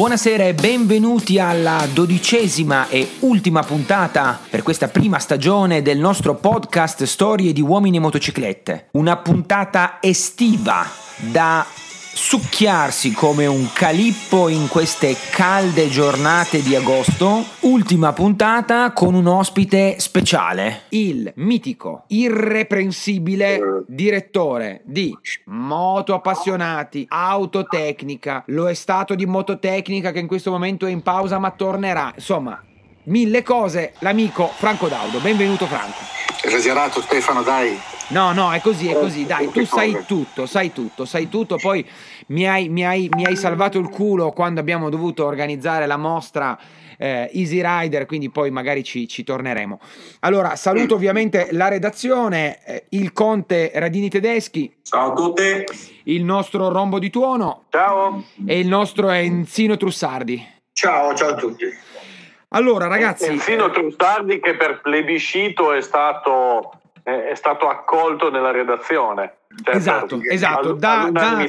Buonasera e benvenuti alla dodicesima e ultima puntata per questa prima stagione del nostro podcast Storie di uomini e motociclette. Una puntata estiva da succhiarsi come un calippo in queste calde giornate di agosto. Ultima puntata con un ospite speciale, il mitico, irreprensibile direttore di Moto Appassionati, Autotecnica, lo è stato di Mototecnica che in questo momento è in pausa ma tornerà. Insomma, mille cose, l'amico Franco Daudo. Benvenuto Franco. Esagerato Stefano, dai. No, no, è così, è così, dai, tu sai tutto, sai tutto, sai tutto, poi mi hai, mi hai, mi hai salvato il culo quando abbiamo dovuto organizzare la mostra eh, Easy Rider, quindi poi magari ci, ci, torneremo. Allora, saluto ovviamente la redazione, eh, il Conte Radini Tedeschi. Ciao a tutti. Il nostro Rombo di Tuono. Ciao. E il nostro Enzino Trussardi. Ciao, ciao a tutti. Allora, ragazzi. Enzino Trussardi che per plebiscito è stato è stato accolto nella redazione. Cioè, esatto, esatto, da, da,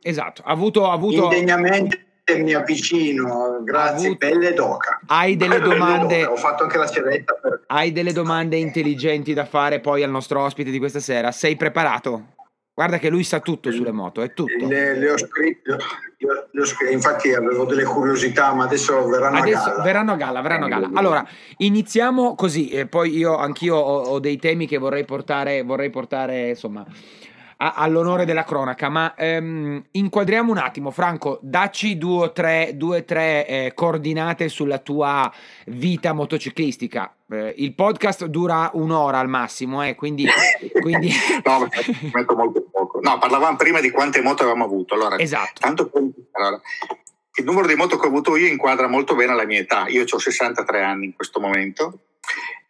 esatto, ha avuto, ha avuto... Indegnamente mi avvicino, grazie, avuto, belle doca. Hai delle domande... Ho fatto anche la ceretta per... Hai delle domande intelligenti da fare poi al nostro ospite di questa sera? Sei preparato? Guarda che lui sa tutto sulle moto, è tutto. Le, le ho scritte, infatti avevo delle curiosità, ma adesso verranno adesso a galla. Verranno a galla, verranno a galla. Allora, iniziamo così, e poi io anch'io ho, ho dei temi che vorrei portare, vorrei portare insomma, a, all'onore della cronaca, ma ehm, inquadriamo un attimo, Franco, dacci due o tre, due, tre eh, coordinate sulla tua vita motociclistica. Eh, il podcast dura un'ora al massimo, eh, quindi... quindi... no, metto molto poco. No, parlavamo prima di quante moto avevamo avuto. Allora, esatto. Tanto, allora, il numero di moto che ho avuto io inquadra molto bene la mia età. Io ho 63 anni in questo momento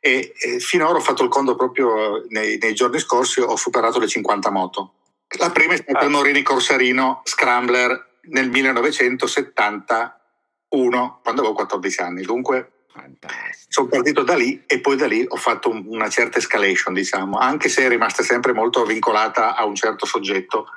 e, e finora ho fatto il conto proprio nei, nei, giorni scorsi, ho superato le 50 moto. La prima è stata il Morini Corsarino Scrambler nel 1971, quando avevo 14 anni. Dunque Fantastico. Sono partito da lì e poi da lì ho fatto un, una certa escalation, diciamo, anche se è rimasta sempre molto vincolata a un certo soggetto,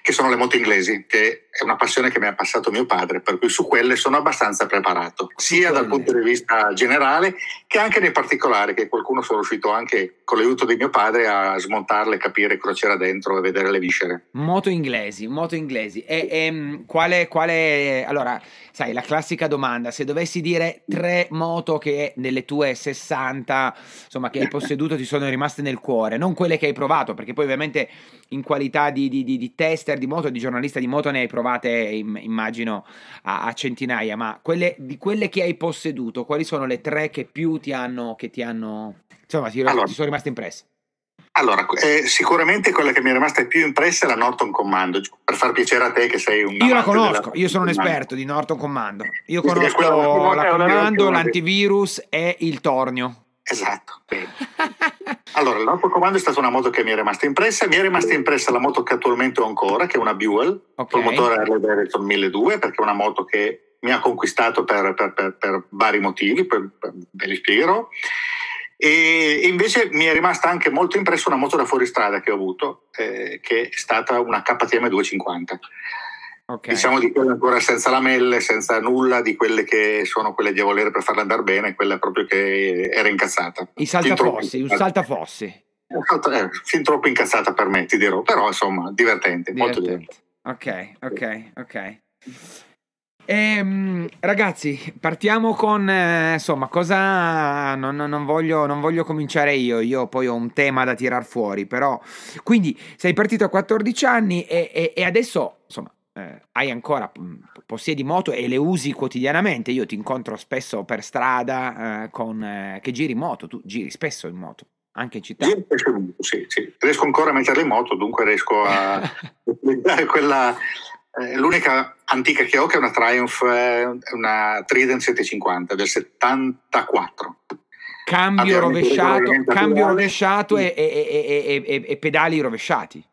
che sono le moto inglesi, che è una passione che mi ha passato mio padre, per cui su quelle sono abbastanza preparato, sia dal punto di vista generale che anche nei particolari, che qualcuno sono riuscito anche con l'aiuto di mio padre a smontarle, capire cosa c'era dentro e vedere le viscere. Moto inglesi, moto inglesi. E, e quale, quale, allora, sai, la classica domanda, se dovessi dire tre moto che nelle tue 60, insomma, che hai posseduto ti sono rimaste nel cuore, non quelle che hai provato, perché poi ovviamente in qualità di, di, di, di tester di moto, di giornalista di moto ne hai provate, immagino, a, a centinaia, ma quelle, di quelle che hai posseduto, quali sono le tre che più ti hanno, che ti hanno, insomma, ti, allora, ti sono rimaste impresse? Allora, eh, sicuramente quella che mi è rimasta più impressa è la Norton Commando, per far piacere a te che sei un... Io la conosco, io sono un esperto di Norton Commando. Io conosco la Commando, l'antivirus e il tornio. Esatto. allora, il Norton Commando è stata una moto che mi è rimasta impressa. Mi è rimasta impressa la moto che attualmente ho ancora, che è una Buell, okay. col motore Harley Davidson 1200, perché è una moto che mi ha conquistato per, per, per, per vari motivi, poi ve li spiegherò. E invece mi è rimasta anche molto impressa una moto da fuoristrada che ho avuto, eh, che è stata una KTM 250. Okay. Diciamo di quelle ancora senza lamelle, senza nulla, di quelle che sono quelle di volere per farla andare bene, quella proprio che era incazzata. I saltafossi, un saltafossi. Eh, fin troppo incazzata per me, ti dirò, però insomma divertente, divertente. molto divertente. Ok, ok, ok. Ehm, ragazzi, partiamo con eh, insomma, cosa non, non, voglio, non, voglio, cominciare io. Io poi ho un tema da tirar fuori. Però, quindi sei partito a 14 anni e, e, e adesso insomma, eh, hai ancora mm, possiedi moto e le usi quotidianamente. Io ti incontro spesso per strada eh, con, eh, che giri in moto. Tu giri spesso in moto anche in città. Sì, sì. Riesco ancora a metterle in moto, dunque riesco a utilizzare quella l'unica antica che ho che è una Triumph, eh, una Trident 750 del 74. Cambio rovesciato, cambio rovesciato e, e, e, e pedali rovesciati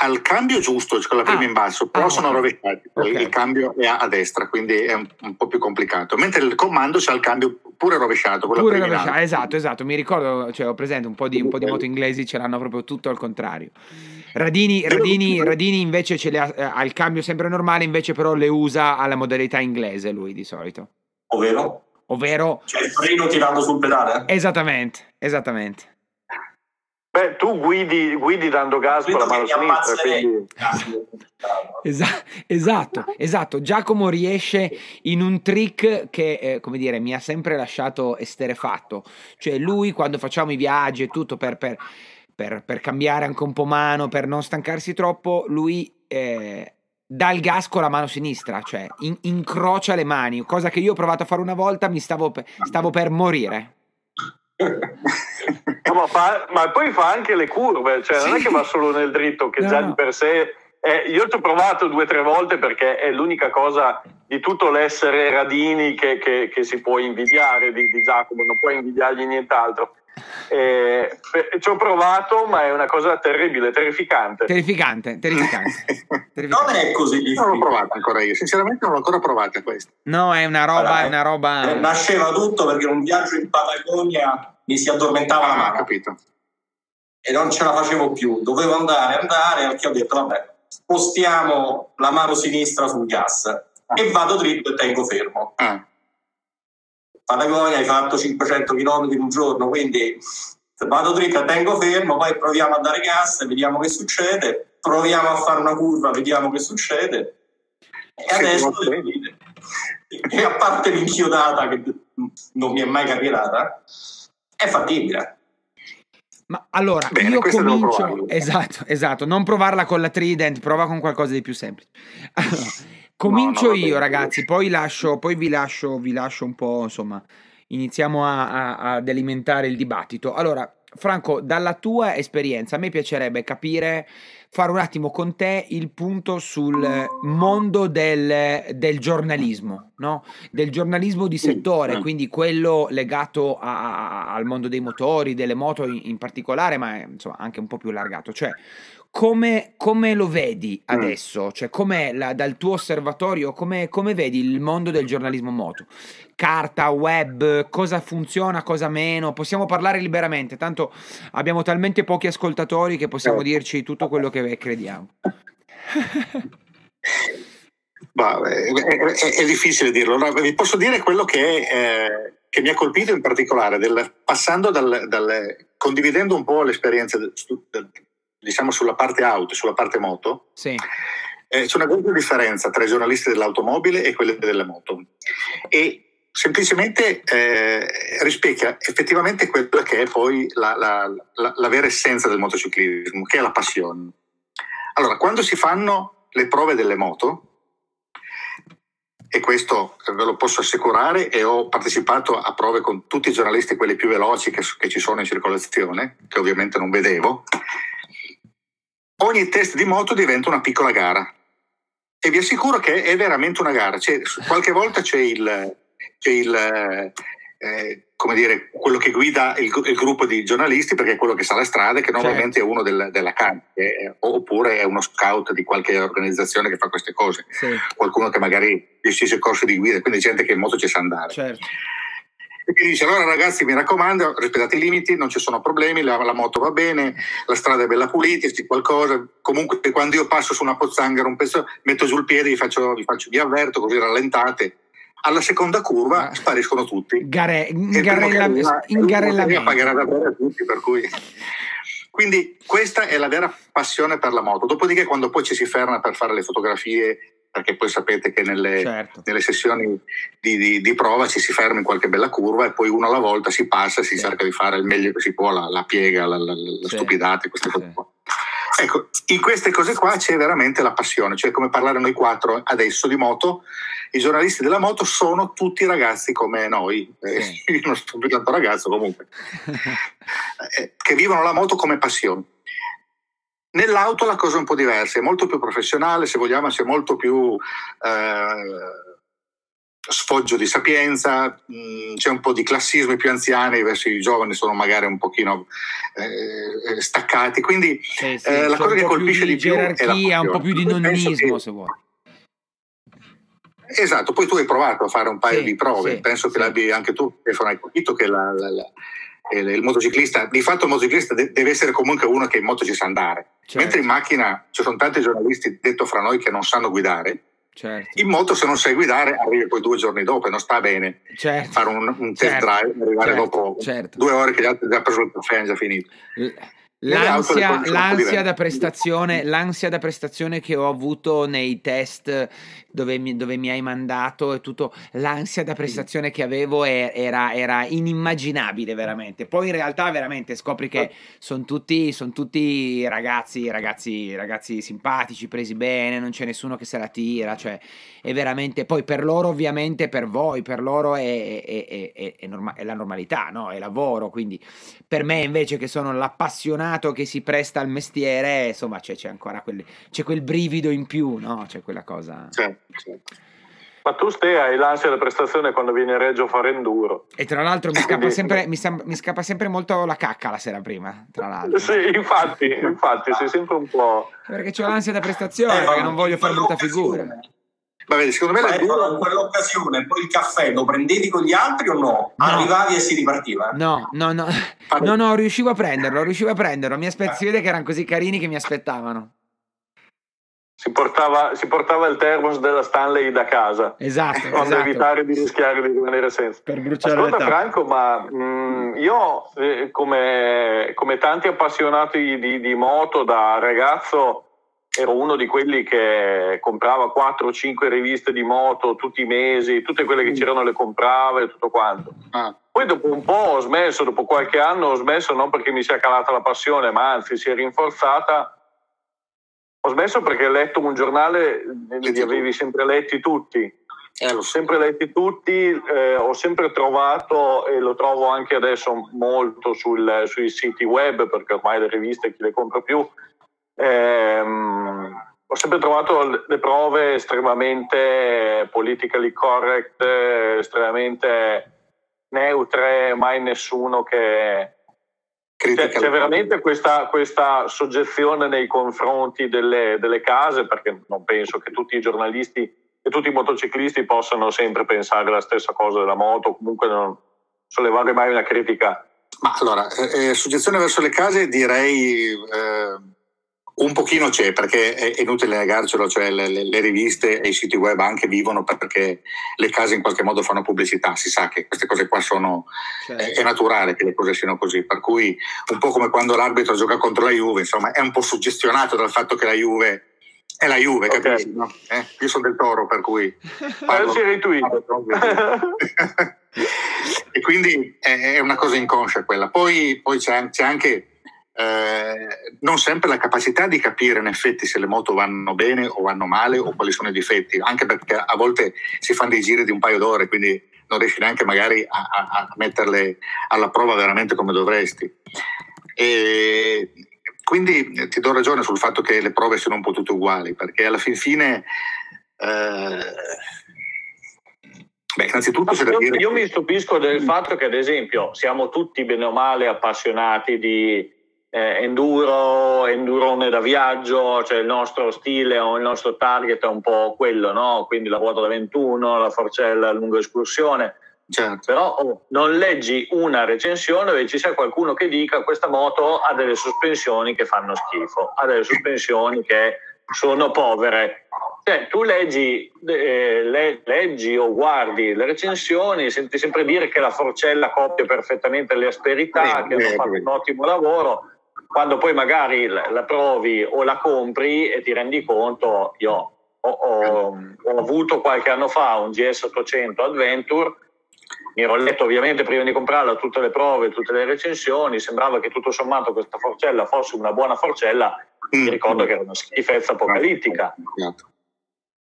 al cambio giusto, con la prima ah, in basso, però ah, sono okay. rovesciati. Okay. Il cambio è a, destra, quindi è un, un, po' più complicato. Mentre il comando c'ha il cambio pure rovesciato. Pure rovesciato, esatto, esatto. Mi ricordo, cioè, ho presente un po' di, un po di moto inglesi, ce l'hanno proprio tutto al contrario. Radini, Radini, Radini invece ce le ha, eh, ha il cambio sempre normale, invece però le usa alla modalità inglese lui di solito. Ovvero? Ovvero... Cioè il freno tirando sul pedale? Esattamente, esattamente. Beh, tu guidi, guidi dando gas con la mano sinistra, quindi... Esa- esatto, esatto. Giacomo riesce in un trick che, eh, come dire, mi ha sempre lasciato esterefatto. Cioè, lui quando facciamo i viaggi e tutto per, per, per, per cambiare anche un po' mano, per non stancarsi troppo, lui eh, dà il gas con la mano sinistra, cioè in- incrocia le mani, cosa che io ho provato a fare una volta, mi stavo, pe- stavo per morire. No, ma, fa, ma, poi fa anche le curve, cioè sì. non è che va solo nel dritto, che no, già di per sé. Eh, io ci ho provato due o tre volte perché è l'unica cosa di tutto l'essere Radini che, che, che si può invidiare di, di, Giacomo, non puoi invidiargli nient'altro. Eh, ci ho provato, ma è una cosa terribile, terrificante. Terrificante, terrificante. terrificante. Non è così difficile. Non l'ho provata ancora io, sinceramente non l'ho ancora provata questa. No, è una roba, allora, è una roba... Eh, nasceva tutto perché un viaggio in Patagonia mi si addormentava ah, la mano. capito. E non ce la facevo più, dovevo andare, andare, perché ho detto, vabbè, spostiamo la mano sinistra sul gas ah. e vado dritto e tengo fermo. Ah. Patagonia hai fatto 500 km in un giorno, quindi vado dritto e tengo fermo, poi proviamo a dare gas, vediamo che succede, proviamo a fare una curva, vediamo che succede. E adesso e a parte l'inchiodata che non mi è mai capitata, è fattibile. Ma allora, Bene, io comincio... Esatto, esatto. Non provarla con la Trident, prova con qualcosa di più semplice. Allora, comincio no, no, io, ragazzi, poi, lascio, poi vi, lascio, vi lascio un po', insomma, iniziamo a, a, ad alimentare il dibattito. Allora, Franco, dalla tua esperienza, a me piacerebbe capire fare un attimo con te il punto sul mondo del, del giornalismo, no? del giornalismo di settore, quindi quello legato a, a, al mondo dei motori, delle moto in, in particolare, ma insomma anche un po' più allargato. Cioè, come, come, lo vedi adesso? Cioè, com'è la, dal tuo osservatorio, come, come, vedi il mondo del giornalismo moto? Carta, web, cosa funziona, cosa meno? Possiamo parlare liberamente, tanto abbiamo talmente pochi ascoltatori che possiamo certo. dirci tutto quello che crediamo. Bah, è, è, è, difficile dirlo. vi posso dire quello che, eh, che, mi ha colpito in particolare, del, passando dal, dal, condividendo un po' l'esperienza del, del diciamo sulla parte auto e sulla parte moto, sì. eh, c'è una grande differenza tra i giornalisti dell'automobile e quelli delle moto. E semplicemente eh, rispecchia effettivamente quella che è poi la, la, la, la, vera essenza del motociclismo, che è la passione. Allora, quando si fanno le prove delle moto, e questo ve lo posso assicurare, e ho partecipato a prove con tutti i giornalisti, quelli più veloci che, che ci sono in circolazione, che ovviamente non vedevo, ogni test di moto diventa una piccola gara. E vi assicuro che è veramente una gara. C'è, qualche volta c'è il, il eh, come dire, quello che guida il, il, gruppo di giornalisti perché è quello che sa la strada, che normalmente certo. è uno del, della CAN, eh, oppure è uno scout di qualche organizzazione che fa queste cose, sì. qualcuno che magari gestisce corsi di guida, quindi gente che in moto ci sa andare. Certo e ti dice allora ragazzi mi raccomando rispettate i limiti non ci sono problemi la, la moto va bene la strada è bella pulita c'è qualcosa comunque quando io passo su una pozzanghera un pezzo metto giù il piede vi, faccio, vi, faccio, vi avverto così rallentate alla seconda curva spariscono tutti Gare, ingarella, ingarellamento pagherà davvero tutti per cui quindi questa è la vera passione per la moto dopodiché quando poi ci si ferma per fare le fotografie perché poi sapete che nelle, certo. nelle sessioni di, di, di, prova ci si ferma in qualche bella curva e poi uno alla volta si passa, si sì. cerca di fare il meglio che si può, la, la piega, la, la, la sì. stupidata, queste cose qua. Ecco, in queste cose qua c'è veramente la passione, cioè come parlare noi quattro adesso di moto, i giornalisti della moto sono tutti ragazzi come noi, eh, sì. io non sono più tanto ragazzo comunque, eh, che vivono la moto come passione. Nell'auto la cosa è un po' diversa, è molto più professionale, se vogliamo, c'è molto più eh, sfoggio di sapienza, mh, mm, c'è un po' di classismo, i più anziani verso i giovani sono magari un pochino eh, eh staccati, quindi sì, sì, eh, la cosa che colpisce di, di più è la un po' più di nonnismo, che... se vuoi. Esatto, poi tu hai provato a fare un paio sì, di prove, penso che l'abbia anche tu, Stefano, hai capito che la, la, la il motociclista, di fatto il motociclista deve essere comunque uno che in moto ci sa andare. Certo. Mentre in macchina ci sono tanti giornalisti, detto fra noi, che non sanno guidare. Certo. In moto se non sai guidare arrivi poi due giorni dopo e non sta bene certo. fare un, un test certo. drive e arrivare certo. dopo certo. due ore che gli altri già preso il caffè e già finito. L- L'ansia, l'ansia, da prestazione, l'ansia da prestazione che ho avuto nei test dove mi, dove mi hai mandato e tutto, l'ansia da prestazione che avevo era, era, inimmaginabile veramente. Poi in realtà veramente scopri che sono tutti, son tutti ragazzi, ragazzi, ragazzi simpatici, presi bene, non c'è nessuno che se la tira, cioè è veramente, poi per loro ovviamente, per voi, per loro è, è, è, è norma- la normalità, no? è lavoro, quindi per me invece che sono l'appassionato appassionato che si presta al mestiere, insomma c'è, c'è ancora quel, c'è quel brivido in più, no? C'è quella cosa... Certo. Ma tu ste hai l'ansia della prestazione quando vieni a Reggio a fare enduro. E tra l'altro mi scappa, sempre, mi, sta, mi scappa sempre molto la cacca la sera prima, tra l'altro. Sì, infatti, infatti, sei sempre un po'... Perché ho l'ansia da prestazione, eh, perché non voglio fare brutta figura. Va bene, secondo me ecco, in quell'occasione poi il caffè lo prendevi con gli altri o no? no. Arrivavi e si ripartiva? No, no, no, no, no, riuscivo a prenderlo, riuscivo a prenderlo. Mi aspe- si vede che erano così carini che mi aspettavano. Si portava, si portava, il termos della Stanley da casa. Esatto. Per esatto. evitare di rischiare di rimanere senza. Per bruciare Ascolta Franco, ma mh, mm, io eh, come, come, tanti appassionati di, di moto da ragazzo ero uno di quelli che comprava 4 o 5 riviste di moto tutti i mesi, tutte quelle che mm. c'erano le comprava e tutto quanto. Ah. Poi dopo un po' ho smesso, dopo qualche anno ho smesso non perché mi sia calata la passione, ma anzi si è rinforzata. Ho smesso perché ho letto un giornale, li avevi sempre letti tutti. Eh, l'ho sempre letti tutti, eh, ho sempre trovato e lo trovo anche adesso molto sul, sui siti web perché ormai le riviste chi le compra più, Ehm, ho sempre trovato le prove estremamente politically correct, estremamente neutre, mai nessuno che... C'è, c'è veramente questa, questa, soggezione nei confronti delle, delle, case, perché non penso che tutti i giornalisti e tutti i motociclisti possano sempre pensare la stessa cosa della moto, comunque non sollevare mai una critica. Ma allora, eh, eh soggezione verso le case direi... Eh un pochino c'è perché è inutile negarcelo, cioè le, le, le, riviste e i siti web anche vivono perché le case in qualche modo fanno pubblicità, si sa che queste cose qua sono, certo. è, è, naturale che le cose siano così, per cui un po' come quando l'arbitro gioca contro la Juve, insomma è un po' suggestionato dal fatto che la Juve è la Juve, okay. capisci? No? Eh? Io sono del toro, per cui... Parlo, e quindi è una cosa inconscia quella. Poi, poi c'è, c'è anche eh, non sempre la capacità di capire in effetti se le moto vanno bene o vanno male o quali sono i difetti, anche perché a volte si fanno dei giri di un paio d'ore, quindi non riesci neanche magari a, a, a metterle alla prova veramente come dovresti. E quindi ti do ragione sul fatto che le prove siano un po' tutte uguali, perché alla fin fine... Eh, Beh, innanzitutto c'è da dire... Io mi stupisco del fatto che, ad esempio, siamo tutti bene o male appassionati di, eh, enduro, endurone da viaggio, cioè il nostro stile o il nostro target è un po' quello, no? quindi la ruota da 21, la forcella a lunga escursione. Certo. Però oh, non leggi una recensione dove ci sia qualcuno che dica questa moto ha delle sospensioni che fanno schifo, ha delle sospensioni che sono povere. Cioè, tu leggi, eh, le, leggi, o guardi le recensioni, senti sempre dire che la forcella copia perfettamente le asperità, che hanno fatto un ottimo lavoro quando poi magari la, provi o la compri e ti rendi conto, io ho, ho, ho avuto qualche anno fa un GS 800 Adventure, mi ero letto ovviamente prima di comprarla tutte le prove, tutte le recensioni, sembrava che tutto sommato questa forcella fosse una buona forcella, mm. mi ricordo che era una schifezza apocalittica.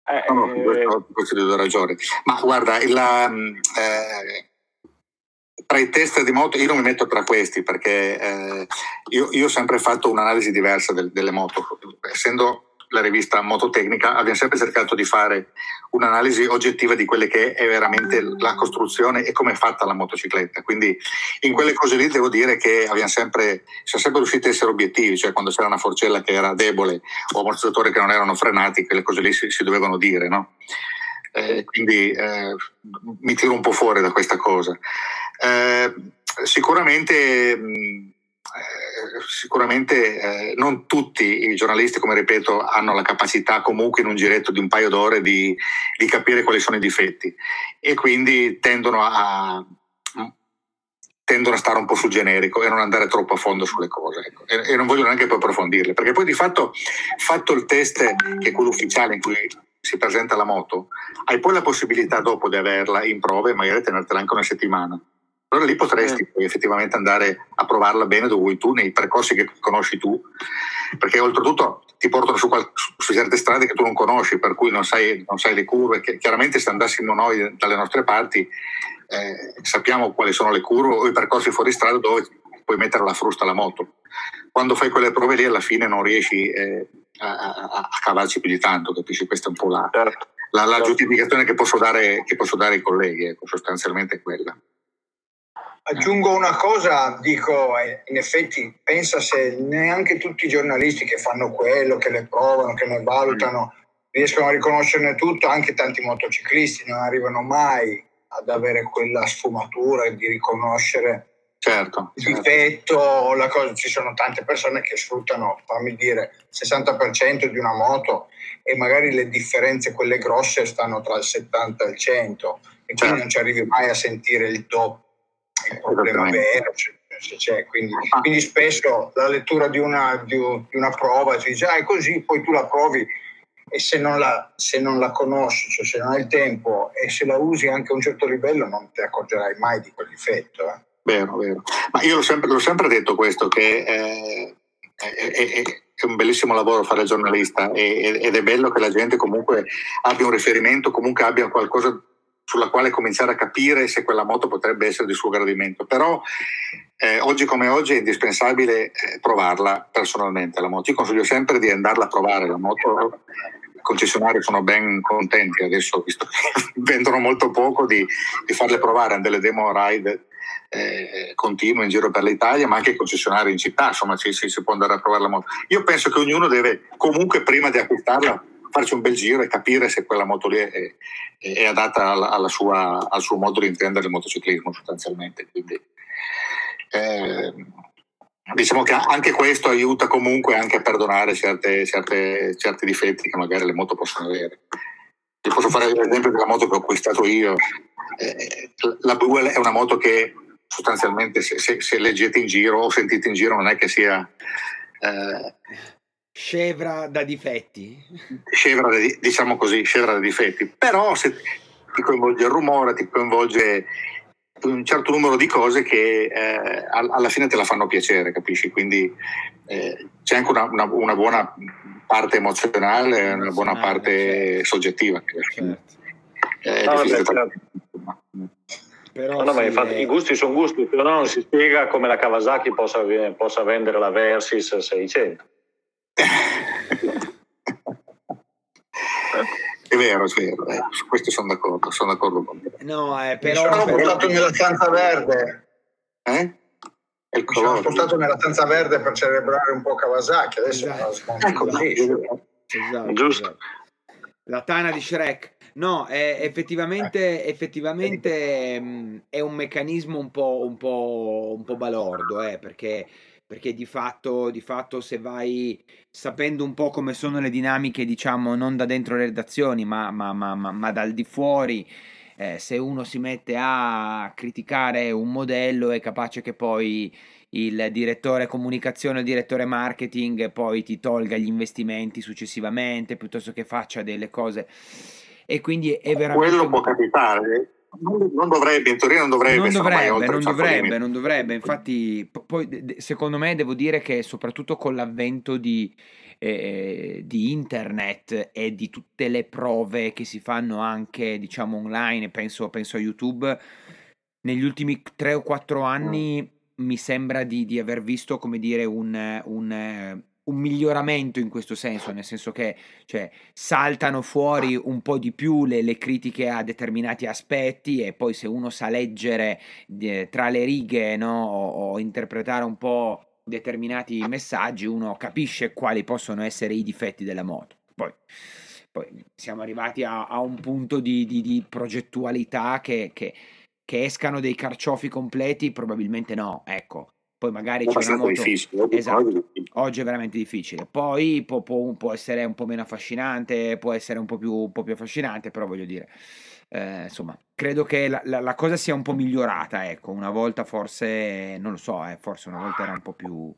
Eh, no, no, eh, questo, ti do ragione. Ma guarda, la, eh, tra i test di moto io non mi metto tra questi perché eh, io, io, ho sempre fatto un'analisi diversa del, delle moto essendo la rivista Mototecnica abbiamo sempre cercato di fare un'analisi oggettiva di quelle che è veramente la costruzione e come è fatta la motocicletta quindi in quelle cose lì devo dire che abbiamo sempre, siamo sempre riusciti a essere obiettivi cioè quando c'era una forcella che era debole o ammortizzatori che non erano frenati quelle cose lì si, si dovevano dire no? eh, quindi eh, mi tiro un po' fuori da questa cosa. Eh, sicuramente, eh, sicuramente eh, non tutti i giornalisti, come ripeto, hanno la capacità comunque in un giretto di un paio d'ore di, di capire quali sono i difetti e quindi tendono a, tendono a stare un po' sul generico e non andare troppo a fondo sulle cose ecco. e, e, non voglio neanche poi approfondirle perché poi di fatto fatto il test che è quello ufficiale in cui si presenta la moto hai poi la possibilità dopo di averla in prova e magari tenertela anche una settimana allora lì potresti eh. effettivamente andare a provarla bene dove vuoi tu nei percorsi che conosci tu perché oltretutto ti portano su, qual- su certe strade che tu non conosci per cui non sai, non sai le curve che chiaramente se andassimo noi dalle nostre parti eh, sappiamo quali sono le curve o i percorsi fuori strada dove puoi mettere la frusta alla moto. Quando fai quelle prove lì alla fine non riesci eh, a, a, a, cavarci più di tanto, capisci? Questa è un po' la, certo. la, la giustificazione che posso, dare, che posso dare ai colleghi, ecco, sostanzialmente è quella. Aggiungo una cosa, dico, eh, in effetti pensa se neanche tutti i giornalisti che fanno quello, che le provano, che ne valutano, riescono a riconoscerne tutto, anche tanti motociclisti non arrivano mai ad avere quella sfumatura di riconoscere certo, il certo. difetto, la cosa. ci sono tante persone che sfruttano, fammi dire, il 60% di una moto e magari le differenze, quelle grosse, stanno tra il 70 e il 100 e certo. quindi non ci arrivi mai a sentire il doppio, il problema vero. Cioè, c'è. Quindi, quindi, spesso la lettura di una, di una prova si dice ah, è così, poi tu la provi e se non, la, se non la conosci, cioè se non hai il tempo e se la usi anche a un certo livello non ti accorgerai mai di quel difetto. Eh. Vero, vero. Ma io l'ho sempre, l'ho sempre detto questo, che eh, è, è, è, un bellissimo lavoro fare giornalista ed è bello che la gente comunque abbia un riferimento, comunque abbia qualcosa sulla quale cominciare a capire se quella moto potrebbe essere di suo gradimento. Però eh, oggi come oggi è indispensabile eh, provarla personalmente la moto. Io consiglio sempre di andarla a provare la moto. I concessionari sono ben contenti adesso, visto che vendono molto poco, di, di farle provare a delle demo ride eh, continue in giro per l'Italia, ma anche i concessionari in città, insomma ci, ci, si può andare a provare la moto. Io penso che ognuno deve comunque prima di acquistarla farci un bel giro e capire se quella moto lì è, è adatta alla, alla sua, al suo modo di intendere il motociclismo sostanzialmente. Quindi, eh, diciamo che anche questo aiuta comunque anche a perdonare certe, certe, certi difetti che magari le moto possono avere. Ti posso fare l'esempio della moto che ho acquistato io. Eh, la Buell è una moto che sostanzialmente se, se, se, leggete in giro o sentite in giro non è che sia eh, Scevra da difetti. Scevra, diciamo così, scevra da difetti. Però se ti coinvolge il rumore, ti coinvolge un certo numero di cose che eh, alla fine te la fanno piacere, capisci? Quindi eh, c'è anche una, una, una, buona parte emozionale una buona parte certo. soggettiva. Certo. Eh, no, certo. Però no, ma infatti, i gusti sono gusti, però non si spiega come la Kawasaki possa, possa vendere la Versys 600. È vero, è vero, eh, su questo sono d'accordo, sono d'accordo con te. No, eh, però... Mi sono portato nella stanza verde. Eh? Mi sono spostato nella stanza verde per celebrare un po' Kawasaki, adesso esatto. ecco, esatto, Giusto. Esatto. La tana di Shrek. No, è, effettivamente, effettivamente mh, mm, è un meccanismo un po', un po', un po balordo, eh, perché perché di fatto, di fatto se vai sapendo un po' come sono le dinamiche, diciamo, non da dentro le redazioni, ma, ma, ma, ma dal di fuori, eh, se uno si mette a criticare un modello è capace che poi il direttore comunicazione o il direttore marketing poi ti tolga gli investimenti successivamente piuttosto che faccia delle cose. E quindi è veramente quello può capitare non, dovrebbe, in teoria non dovrebbe. Non dovrebbe, non dovrebbe, non dovrebbe. Infatti, poi secondo me devo dire che soprattutto con l'avvento di, eh, di internet e di tutte le prove che si fanno anche, diciamo, online, penso, penso a YouTube, negli ultimi 3 o 4 anni mm. mi sembra di, di, aver visto, come dire, un, un un miglioramento in questo senso, nel senso che cioè, saltano fuori un po' di più le, le, critiche a determinati aspetti e poi se uno sa leggere eh, tra le righe no, o, o, interpretare un po' determinati messaggi, uno capisce quali possono essere i difetti della moto. Poi, poi siamo arrivati a, a un punto di, di, di progettualità che, che che escano dei carciofi completi, probabilmente no, ecco. Poi magari c'è una moto... difficile. Esatto. Oggi è veramente difficile. Poi può, può, può, essere un po' meno affascinante, può essere un po' più, un po più affascinante, però voglio dire, eh, insomma, credo che la, la, la, cosa sia un po' migliorata, ecco. Una volta forse, non lo so, eh, forse una volta era un po' più...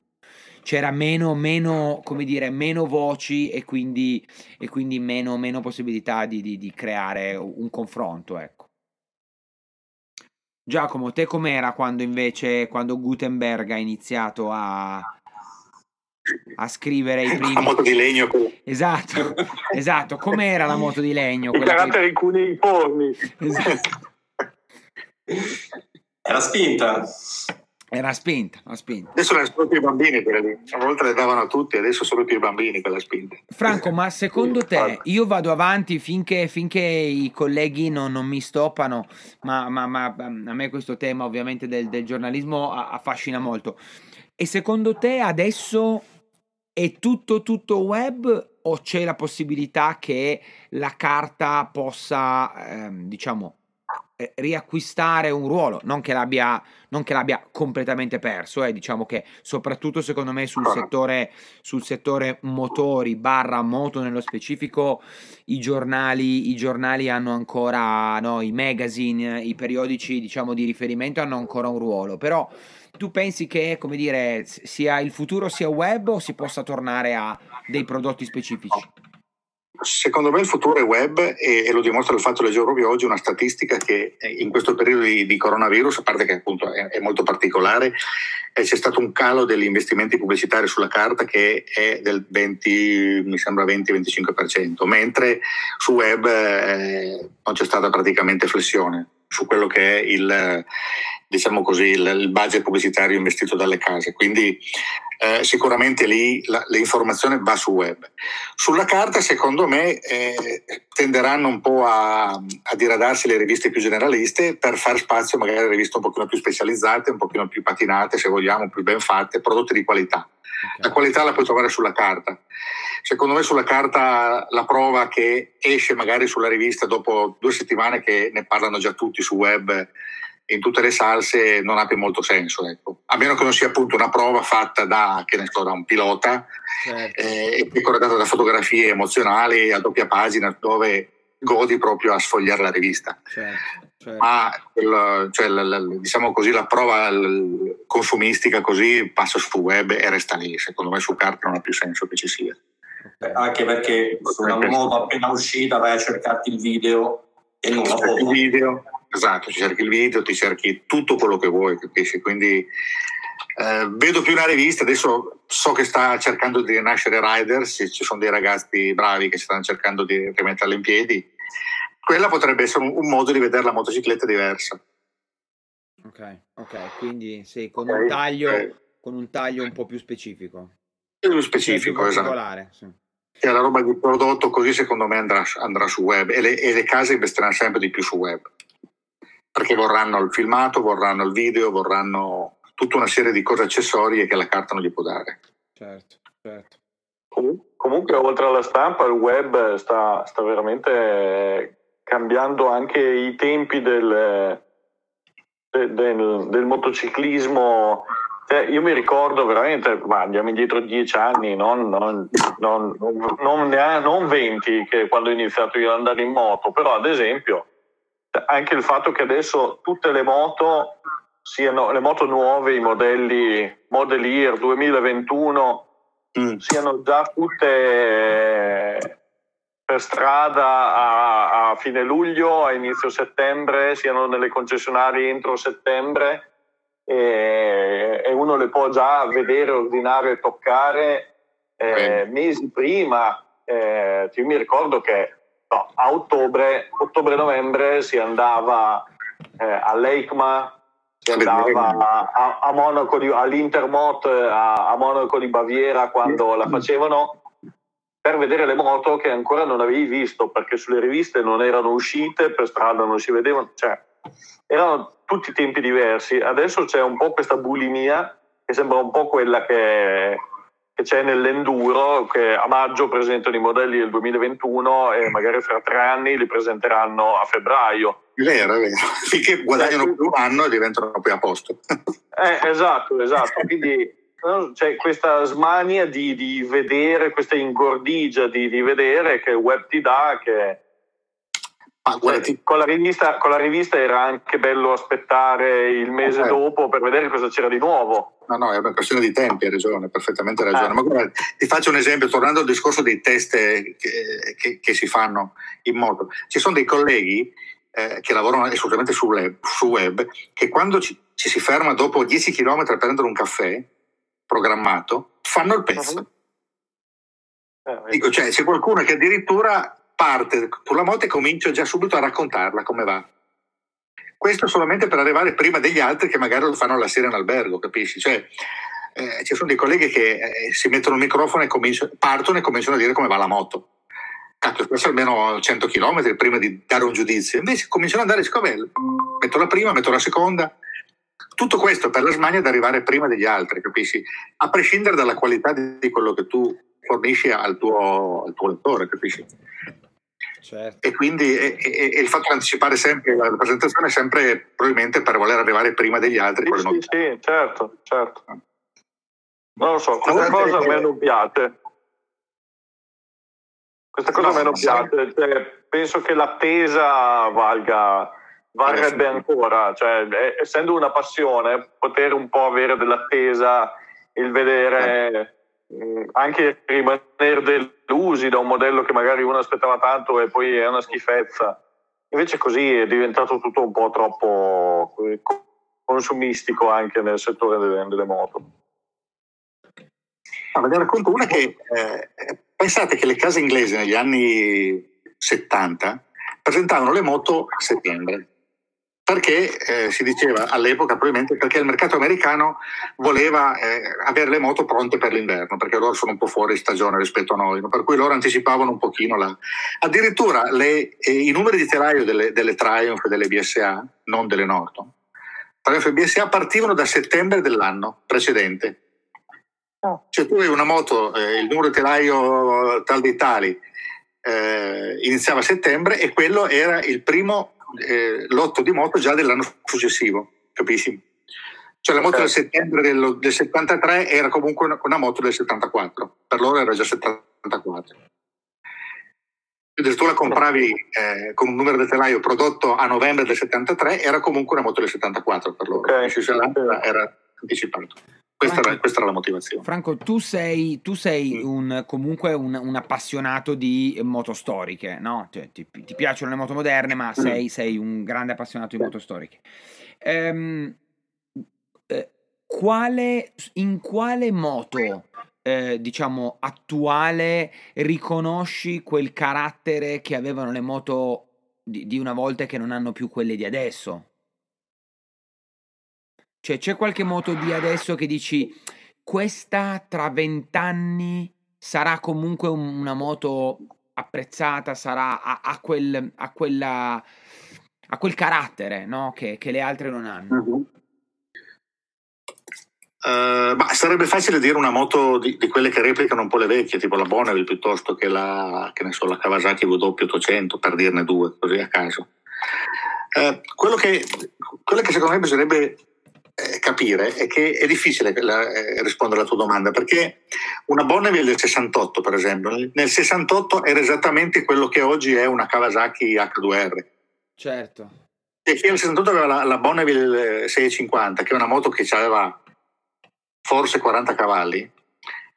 C'era meno, meno, come dire, meno voci e quindi, e quindi meno, meno possibilità di, di, di creare un confronto, ecco. Giacomo, te com'era quando invece, quando Gutenberg ha iniziato a, a scrivere i primi... La moto di legno. Esatto, esatto. Com'era la moto di legno? I caratteri che... cuneiformi. Esatto. Era spinta. Era spinta, la spinta. Adesso le solo più i bambini quelle lì. Una volta le davano a tutti, adesso solo più i bambini quella spinta. Franco, ma secondo te io vado avanti finché, finché i colleghi non, non mi stoppano, ma, ma, ma, a me questo tema ovviamente del, del giornalismo affascina molto. E secondo te adesso è tutto tutto web o c'è la possibilità che la carta possa, ehm, diciamo, riacquistare un ruolo, non che l'abbia, non che l'abbia completamente perso, eh, diciamo che soprattutto secondo me sul settore, sul settore motori barra moto nello specifico i giornali, i giornali hanno ancora, no, i magazine, i periodici diciamo di riferimento hanno ancora un ruolo, però tu pensi che, come dire, sia il futuro sia web o si possa tornare a dei prodotti specifici? Secondo me il futuro è web e, lo dimostra il fatto, leggevo proprio oggi una statistica che in questo periodo di, di coronavirus, a parte che appunto è, è molto particolare, eh, c'è stato un calo degli investimenti pubblicitari sulla carta che è del 20, mi sembra 20-25%, mentre su web eh, non c'è stata praticamente flessione su quello che è il, diciamo così, il, budget pubblicitario investito dalle case. Quindi eh, sicuramente lì la, l'informazione va su web. Sulla carta, secondo me, eh, tenderanno un po' a, a, diradarsi le riviste più generaliste per far spazio magari a riviste un pochino più specializzate, un pochino più patinate, se vogliamo, più ben fatte, prodotti di qualità. La qualità la puoi trovare sulla carta. Secondo me sulla carta la prova che esce magari sulla rivista dopo due settimane che ne parlano già tutti su web in tutte le salse non ha più molto senso, ecco. a meno che non sia appunto una prova fatta da, so, da un pilota certo. eh, e poi corredata da fotografie emozionali a doppia pagina dove godi proprio a sfogliare la rivista. Certo, certo. Ma il, cioè, la, la, diciamo così, la prova consumistica così passa su web e resta lì, secondo me su carta non ha più senso che ci sia. Anche perché su una nuova appena uscita vai a cercarti il video e non la foto. Il video Esatto, ti cerchi il video, ti cerchi tutto quello che vuoi, capisci? Quindi eh, vedo più una rivista, adesso so che sta cercando di rinascere Riders, ci sono dei ragazzi bravi che stanno cercando di rimetterla in piedi. Quella potrebbe essere un, un modo di vedere la motocicletta diversa. Ok, ok, quindi sì, con, okay. un taglio, okay. con un taglio un po' più specifico. Più specifico, più esatto. Sì. E la roba di prodotto così secondo me andrà, andrà su web e le, e le case investeranno sempre di più su web perché vorranno il filmato, vorranno il video, vorranno tutta una serie di cose accessorie che la carta non gli può dare. Certo, certo. comunque, oltre alla stampa, il web sta, sta veramente cambiando anche i tempi del, del, del, del motociclismo. Cioè, io mi ricordo veramente, ma andiamo indietro dieci anni, non, non, non, non, non 20, che quando ho iniziato io ad andare in moto, però ad esempio anche il fatto che adesso tutte le moto siano le moto nuove, i modelli Model Year 2021 mm. siano già tutte eh, per strada a, a, fine luglio, a inizio settembre, siano nelle concessionarie entro settembre e, e uno le può già vedere, ordinare e toccare eh, mesi prima. Eh, io mi ricordo che no, a ottobre, ottobre-novembre si andava eh, all'EICMA, si andava a, a Monaco di, all'Intermot a, a, Monaco di Baviera quando la facevano per vedere le moto che ancora non avevi visto perché sulle riviste non erano uscite, per strada non si vedevano, cioè erano tutti tempi diversi. Adesso c'è un po' questa bulimia che sembra un po' quella che che c'è nell'enduro, che a maggio presentano i modelli del 2021 e magari fra tre anni li presenteranno a febbraio. Vero, è vero. Finché guadagnano più un anno e diventano poi a posto. Eh, esatto, esatto. Quindi c'è questa smania di, di, vedere, questa ingordigia di, di vedere che il web ti dà, che Ah, con, la rivista, con, la rivista, era anche bello aspettare il mese eh. dopo per vedere cosa c'era di nuovo. No, no, è una questione di tempi, hai ragione, perfettamente ragione. Eh. Ma guarda, ti faccio un esempio, tornando al discorso dei test che, che, che si fanno in moto. Ci sono dei colleghi eh, che lavorano esclusivamente su web, su web che quando ci, ci, si ferma dopo 10 km per prendere un caffè programmato, fanno il pezzo. Uh-huh. Dico, cioè, c'è qualcuno che addirittura parte con la moto e comincio già subito a raccontarla come va. Questo solamente per arrivare prima degli altri che magari lo fanno la sera in albergo, capisci? Cioè, eh, ci sono dei colleghi che eh, si mettono il microfono e partono e cominciano a dire come va la moto. Cacchio, spesso almeno 100 km prima di dare un giudizio. Invece cominciano ad andare scovello. Metto la prima, metto la seconda. Tutto questo per la smania di arrivare prima degli altri, capisci? A prescindere dalla qualità di quello che tu fornisci al tuo, al tuo lettore, capisci? Certo. E quindi e, e, e il fatto di anticipare sempre la presentazione è sempre probabilmente per voler arrivare prima degli altri. Sì, sì, sì, certo, certo. Non lo so, questa cosa a me non piace. Questa cosa no, a me non piace. Cioè, penso che l'attesa valga, varrebbe ancora. Cioè, essendo una passione, poter un po' avere dell'attesa, il vedere... Eh anche rimanere delusi da un modello che magari uno aspettava tanto e poi è una schifezza. Invece così è diventato tutto un po' troppo eh, consumistico anche nel settore delle, delle moto. Ah, ve ne racconto una che eh, pensate che le case inglesi negli anni 70 presentavano le moto a settembre perché eh, si diceva all'epoca probabilmente perché il mercato americano voleva eh, avere le moto pronte per l'inverno perché loro sono un po' fuori stagione rispetto a noi no? per cui loro anticipavano un pochino la... addirittura le, eh, i numeri di telaio delle, delle Triumph e delle BSA non delle Norton Triumph e BSA partivano da settembre dell'anno precedente oh. cioè tu avevi una moto eh, il numero di telaio tal dei tali eh, iniziava a settembre e quello era il primo eh, lotto di moto già dell'anno successivo, capisci? Cioè la moto del certo. settembre del, del 73 era comunque una, una, moto del 74, per loro era già 74. Quindi se tu la compravi eh, con un numero di telaio prodotto a novembre del 73 era comunque una moto del 74 per loro, okay. era anticipato. Questa, Franco, era, questa, era, la motivazione. Franco, tu sei, tu sei mm. un, comunque un, un, appassionato di moto storiche, no? Cioè, ti, ti, piacciono le moto moderne, ma mm. sei, sei un grande appassionato di moto storiche. Ehm, eh, quale, in quale moto, eh, diciamo, attuale riconosci quel carattere che avevano le moto di, di una volta e che non hanno più quelle di adesso? Cioè, c'è qualche moto di adesso che dici questa tra vent'anni sarà comunque una moto apprezzata, sarà a, a, quel, a, quella, a quel carattere no? che, che, le altre non hanno. Uh-huh. Uh, ma sarebbe facile dire una moto di, di, quelle che replicano un po' le vecchie, tipo la Bonneville piuttosto che la, che so, la Kawasaki W800, per dirne due, così a caso. Uh, quello, che, quello che secondo me bisognerebbe eh, capire è che è difficile la, eh, rispondere alla tua domanda perché una Bonneville del 68 per esempio nel 68 era esattamente quello che oggi è una Kawasaki H2R certo. E chi nel 68 aveva la, la Bonneville 650 che è una moto che aveva forse 40 cavalli.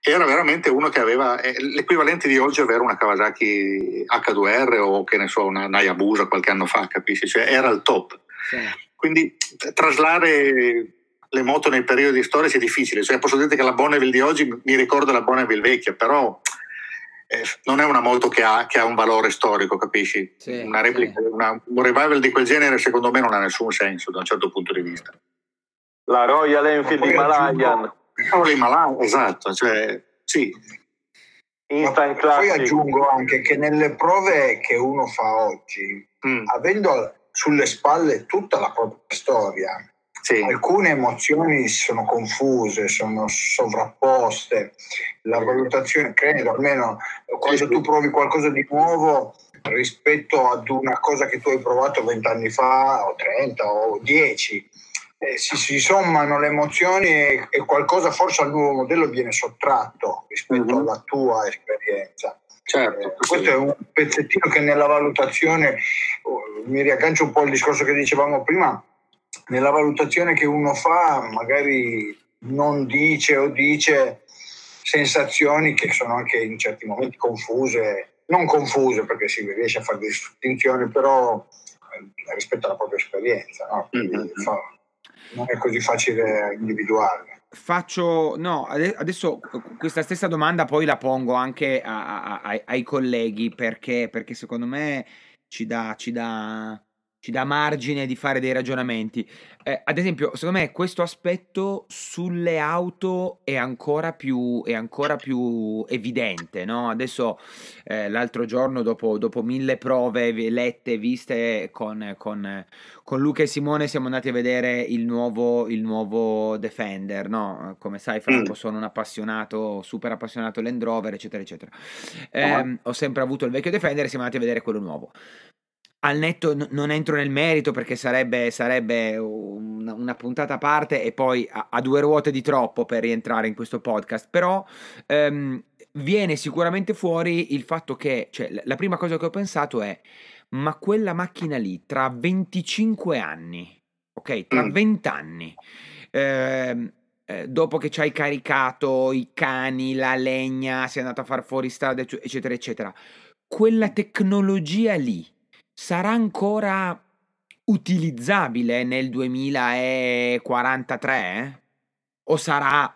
Era veramente uno che aveva eh, l'equivalente di oggi avere una Kawasaki H2R o che ne so una Nayabusa qualche anno fa capisci? Cioè era il top. Sì quindi traslare le moto nei periodi storici è difficile. Cioè, posso dirti che la Bonneville di oggi mi ricorda la Bonneville vecchia, però eh, non è una moto che ha, che ha, un valore storico, capisci? Sì, una replica, sì. una, un revival di quel genere secondo me non ha nessun senso da un certo punto di vista. La Royal Enfield Himalayan. L'Himalayan, esatto, cioè, sì. Instant poi aggiungo anche che nelle prove che uno fa oggi, mm. avendo sulle spalle tutta la propria storia. sì. alcune emozioni sono confuse, sono sovrapposte, la valutazione, credo, almeno quando tu provi qualcosa di nuovo rispetto ad una cosa che tu hai provato vent'anni fa o 30 o 10, eh, si, si, sommano le emozioni e, e, qualcosa forse al nuovo modello viene sottratto rispetto mm-hmm. alla tua esperienza. Certo, eh, questo è un pezzettino che nella valutazione, mi riaggancio un po' al discorso che dicevamo prima, nella valutazione che uno fa magari non dice o dice sensazioni che sono anche in certi momenti confuse, non confuse perché si riesce a fare distinzioni, però eh, rispetto alla propria esperienza. No? Mm-hmm. Fa, non è così facile individuarle. Faccio, no, adesso questa stessa domanda poi la pongo anche a, a, ai colleghi perché, perché secondo me ci dà, ci dà ci dà margine di fare dei ragionamenti. Eh, ad esempio, secondo me questo aspetto sulle auto è ancora più, è ancora più evidente. No? Adesso, eh, l'altro giorno, dopo, dopo, mille prove lette, viste con, con, con, Luca e Simone, siamo andati a vedere il nuovo, il nuovo Defender. No? Come sai, Franco, mm. sono un appassionato, super appassionato Land Rover, eccetera, eccetera. Eh. Ho sempre avuto il vecchio Defender e siamo andati a vedere quello nuovo al netto n- non entro nel merito perché sarebbe, sarebbe una, una, puntata a parte e poi a, a, due ruote di troppo per rientrare in questo podcast, però ehm, viene sicuramente fuori il fatto che, cioè, la prima cosa che ho pensato è, ma quella macchina lì tra 25 anni, ok, tra mm. 20 anni, ehm, eh, dopo che ci hai caricato i cani, la legna, sei andato a far fuori strada, eccetera, eccetera, quella tecnologia lì sarà ancora utilizzabile nel 2043? O sarà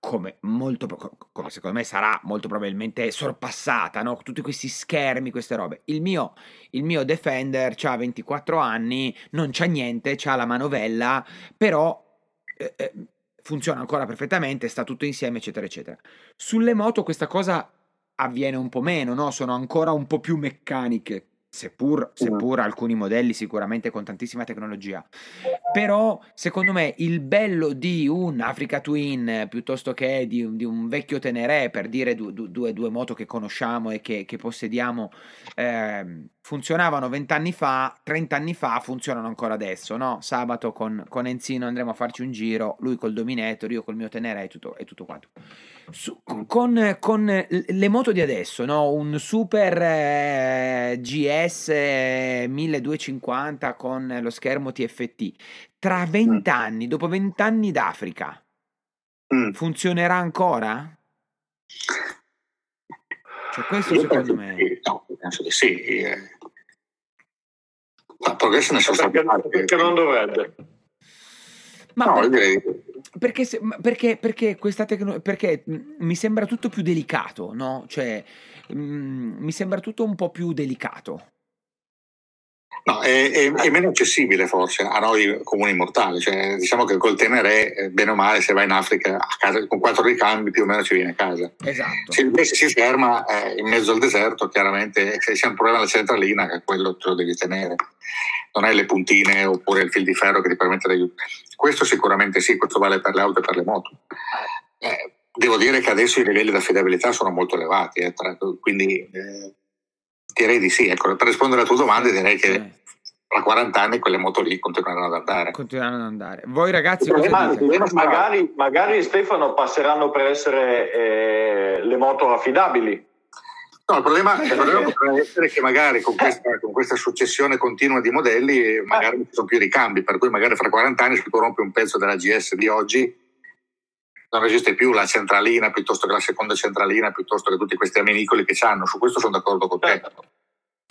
come molto come secondo me sarà molto probabilmente sorpassata, no? Tutti questi schermi, queste robe. Il mio, il mio Defender ha 24 anni, non c'ha niente, c'ha la manovella, però eh, eh, funziona ancora perfettamente, sta tutto insieme, eccetera, eccetera. Sulle moto questa cosa avviene un po' meno, no? Sono ancora un po' più meccaniche seppur, seppur alcuni modelli sicuramente con tantissima tecnologia. Però, secondo me, il bello di un Africa Twin piuttosto che di, di un vecchio Teneré, per dire due, due, due, moto che conosciamo e che, che possediamo, eh, funzionavano vent'anni fa, trent'anni fa, funzionano ancora adesso, no? Sabato con, con, Enzino andremo a farci un giro, lui col Dominator, io col mio Teneré e tutto, e tutto quanto. Su, con, con, le moto di adesso, no? un super eh, GS 1250 con lo schermo TFT, tra mm. vent'anni, dopo vent'anni d'Africa, mm. funzionerà ancora? Cioè, questo Io secondo me... Sì, no, penso di sì. Eh. Ma progresso ne sono stati Perché non dovrebbe? Ma no, perché, perché, se, perché, perché, questa tecnologia perché mi sembra tutto più delicato, no? Cioè, mh, mi sembra tutto un po' più delicato. No, è, è, è, meno accessibile forse a noi comuni mortali. Cioè, diciamo che col Teneré, eh, bene o male, se vai in Africa a casa, con quattro ricambi più o meno ci viene a casa. Esatto. Se invece si ferma eh, in mezzo al deserto, chiaramente se c'è un problema alla centralina, che quello te lo devi tenere. Non hai le puntine oppure il fil di ferro che ti permette di aiutare. Questo sicuramente sì, questo vale per le auto e per le moto. Eh, devo dire che adesso i livelli di affidabilità sono molto elevati, eh, tra, quindi eh, direi di sì. Ecco, per rispondere alla tua domanda direi che tra 40 anni quelle moto lì continueranno ad andare. Continueranno ad andare. Voi ragazzi, magari, magari, Stefano passeranno per essere eh, le moto affidabili. No, il problema, il problema potrebbe essere che magari con questa, con questa, successione continua di modelli magari ci sono più ricambi, per cui magari fra 40 anni si corrompe un pezzo della GS di oggi, non esiste più la centralina piuttosto che la seconda centralina, piuttosto che tutti questi amenicoli che hanno. Su questo sono d'accordo con te. Certo.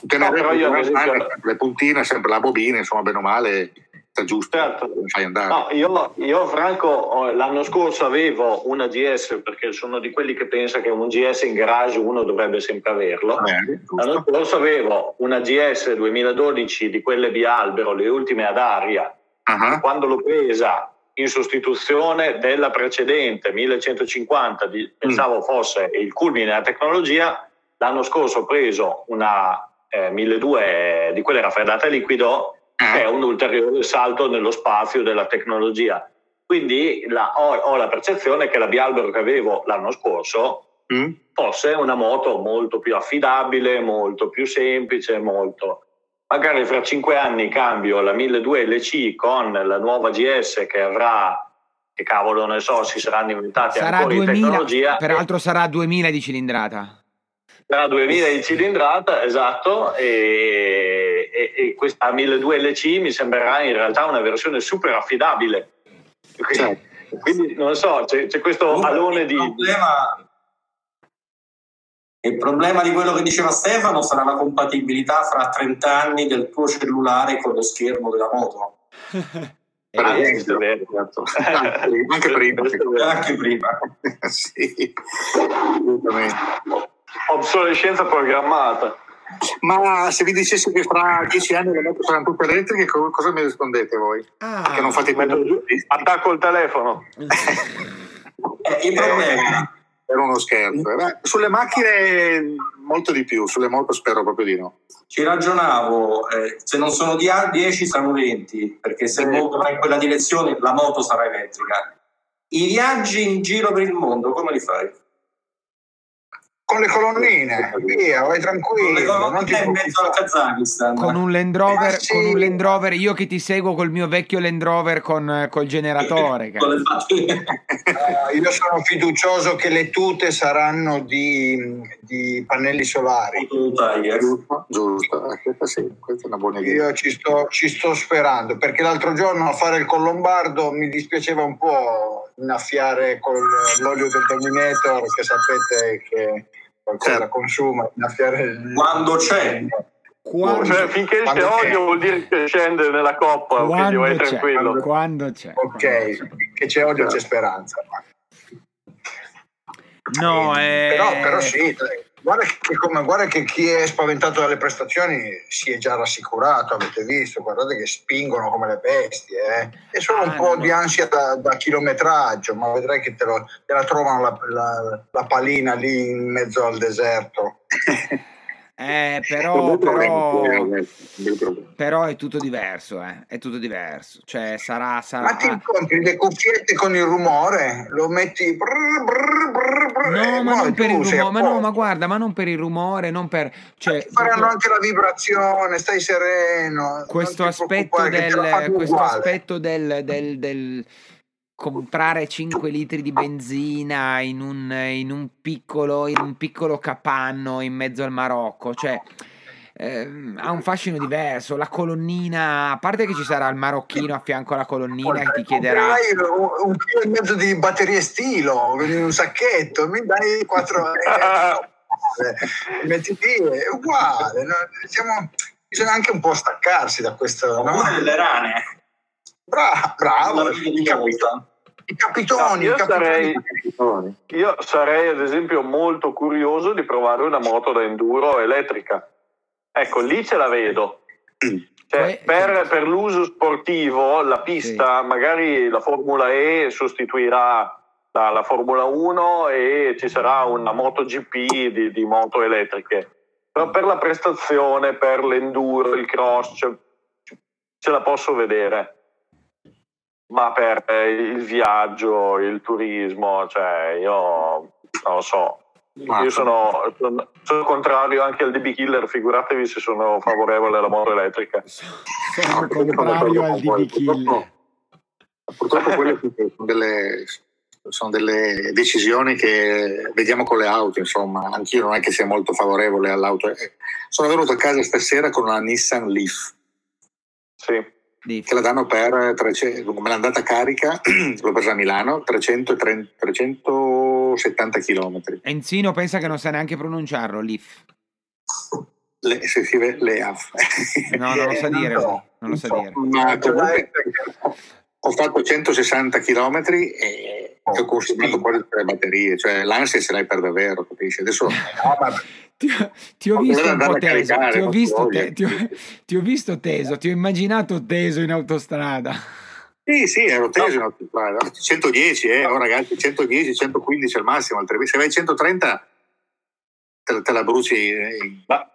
Tenere no, io, esempio... le puntine, sempre la bobina, insomma, bene o male, sta giusto. Certo. Fai andare. No, io, io, Franco, l'anno scorso avevo una GS perché sono di quelli che pensa che un GS in garage uno dovrebbe sempre averlo. Eh, l'anno scorso avevo una GS 2012 di quelle bialbero, le ultime ad aria. Uh-huh. Quando l'ho presa in sostituzione della precedente 1150, di, pensavo mm. fosse il culmine della tecnologia. L'anno scorso ho preso una eh, 1200 di quelle raffreddate a liquido che è un ulteriore salto nello spazio della tecnologia. Quindi la, ho, ho, la percezione che la Bialbero che avevo l'anno scorso mm. fosse una moto molto più affidabile, molto più semplice, molto... Magari fra cinque anni cambio la 1200 LC con la nuova GS che avrà che cavolo ne so, si saranno inventati sarà ancora 2000, in tecnologia. Peraltro sarà 2000 di cilindrata. Sarà 2000 di cilindrata, esatto, e, e, e questa 1200 LC mi sembrerà in realtà una versione super affidabile. Quindi, certo. quindi non so, c'è, c'è questo Comunque, alone il di... Problema, il problema di quello che diceva Stefano sarà la compatibilità fra 30 anni del tuo cellulare con lo schermo della moto. Esempio, certo. anche prima, anche prima. sì, obsolescenza programmata. Ma se vi dicessi che fra dieci anni le moto saranno tutte elettriche, cosa mi rispondete voi? Ah, che non fate più attacco il telefono. eh, il problema era uno scherzo. Eh, beh, sulle macchine molto di più, sulle moto spero proprio di no. Ci ragionavo, eh, se non sono di A 10 saranno 20, perché se mondo va in quella direzione la moto sarà elettrica. I viaggi in giro per il mondo come li fai? Con le colonnine, via, vai tranquillo. non ti in mezzo al Kazakistan. Con un Land Rover, sì. con un Land Rover, io che ti seguo col mio vecchio Land Rover con col generatore. uh, io sono fiducioso che le tute saranno di, di pannelli solari. Giusto, giusto. Eh, questa, sì, questa è una buona idea. Io ci sto, ci sto sperando perché l'altro giorno a fare il Collombardo mi dispiaceva un po' innaffiare con l'olio del Dominator che sapete che qualcosa certo. consuma, innaffiare il... Quando c'è. Quando, cioè, finché c'è olio vuol dire che scende nella coppa, quando quindi vai tranquillo. Quando c'è. Ok, che c'è olio c'è speranza. No, eh... però, però sì, Guarda che, come, guarda che, chi è spaventato dalle prestazioni si è già rassicurato, avete visto, guardate che spingono come le bestie, eh. è solo un ah, po' no. di ansia da, da, chilometraggio, ma vedrai che te, lo, te la trovano la, la, la palina lì in mezzo al deserto. Eh, però, però, però, è tutto diverso, eh. è tutto diverso. Cioè, sarà, sarà... Ma ti incontri le cuffiette con il rumore, lo metti... Brr, brr, brr, no, ma non per il rumore, ma no, ma guarda, ma non per il rumore, non per... Cioè, faranno tutto... anche la vibrazione, stai sereno. Questo aspetto del... Questo aspetto del, del, del comprare 5 litri di benzina in un, in un, piccolo, in un piccolo capanno in mezzo al Marocco, cioè eh, ha un fascino diverso. La colonnina, a parte che ci sarà il marocchino a fianco alla colonnina che ti chiederà un chilo e mezzo di batterie stilo in un sacchetto, mi dai 4 metti lì, è uguale. No? Siamo, bisogna anche un po' staccarsi da questo. No? delle rane. Bra- bravo, i, capitoni. I capitoni, io, sarei, io sarei ad esempio molto curioso di provare una moto da enduro elettrica. Ecco, lì ce la vedo. Cioè, per, per, l'uso sportivo, la pista, sì. magari la Formula E sostituirà la, la, Formula 1 e ci sarà una MotoGP di, di moto elettriche. Però per la prestazione, per l'enduro, il cross, ce la posso vedere ma per il viaggio, il turismo, cioè io non lo so. Io sono, sono, sono, contrario anche al DB Killer, figuratevi se sono favorevole alla moto elettrica. Sono contrario al DB Killer. Purtroppo quelle sono delle, sono delle decisioni che vediamo con le auto, insomma, anch'io non è che sia molto favorevole all'auto. Sono venuto a casa stasera con una Nissan Leaf. Sì che la danno per 300, come l'è andata carica, l'ho presa a Milano, 330, 370 km. Enzino pensa che non sa neanche pronunciarlo, l'IF. Le, se si vede l'EAF. No, non lo sa dire, no, non lo sa dire. Ma comunque ho fatto 160 km e oh, ho consumato quasi tre batterie, cioè l'ansia ce l'hai per davvero, capisci? Adesso... Ti, ti, ho visto un po' teso, ti ho visto, te, ti, ho, ti ho visto teso, ti ho immaginato teso in autostrada. Sì, sì, ero teso in autostrada. 110, eh, oh, ragazzi, 110, 115 al massimo, se vai 130 te, te la bruci. Ma,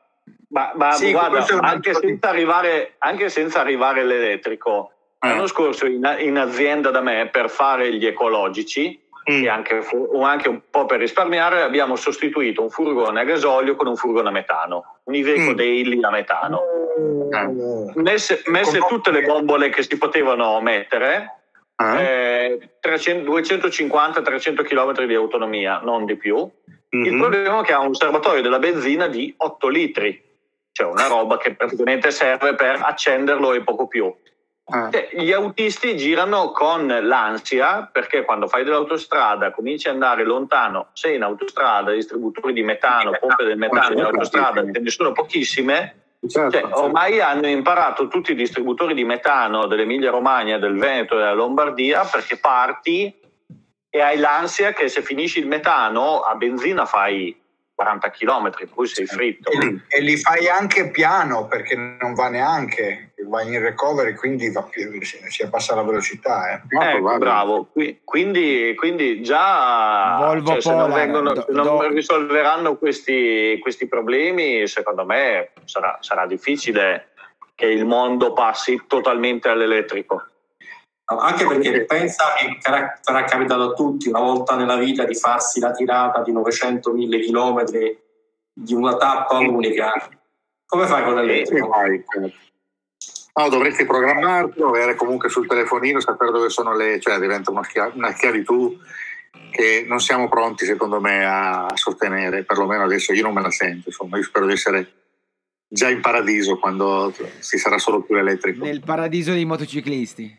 Ma, ma sì, guarda, anche senza, arrivare, anche senza arrivare all'elettrico, eh. l'anno scorso in, in, azienda da me per fare gli ecologici mm. e anche, anche, un po' per risparmiare abbiamo sostituito un furgone a gasolio con un furgone a metano, un Iveco mm. Daily a metano. Eh. Messe, messe tutte le bombole che si potevano mettere, eh, 250-300 km di autonomia, non di più. Mm-hmm. Il problema è che ha un serbatoio della benzina di 8 litri cioè una roba che praticamente serve per accenderlo e poco più. Ah. Gli autisti girano con l'ansia perché quando fai dell'autostrada cominci ad andare lontano, sei in autostrada, distributori di metano, pompe del metano in autostrada, ce ne sono pochissime. Certo, cioè, certo. ormai hanno imparato tutti i distributori di metano dell'Emilia Romagna, del Veneto e della Lombardia perché parti e hai l'ansia che se finisci il metano a benzina fai 40 km, poi sei fritto. E li, e li, fai anche piano perché non va neanche, va in recovery, quindi va più, si abbassa la velocità. Eh. No, ecco, bravo, quindi, quindi già Volvo cioè, se non, vengono, do, non do. risolveranno questi, questi, problemi, secondo me sarà, sarà difficile che il mondo passi totalmente all'elettrico anche perché pensa che sarà capitato a tutti una volta nella vita di farsi la tirata di 900.000 km di una tappa unica. Come fai con l'elettrico? No, dovresti programmarlo, avere comunque sul telefonino, sapere dove sono le... cioè diventa una, schia- una schiavitù che non siamo pronti secondo me a sostenere, perlomeno adesso io non me la sento, insomma io spero di essere già in paradiso quando si sarà solo più elettrico. Nel paradiso dei motociclisti.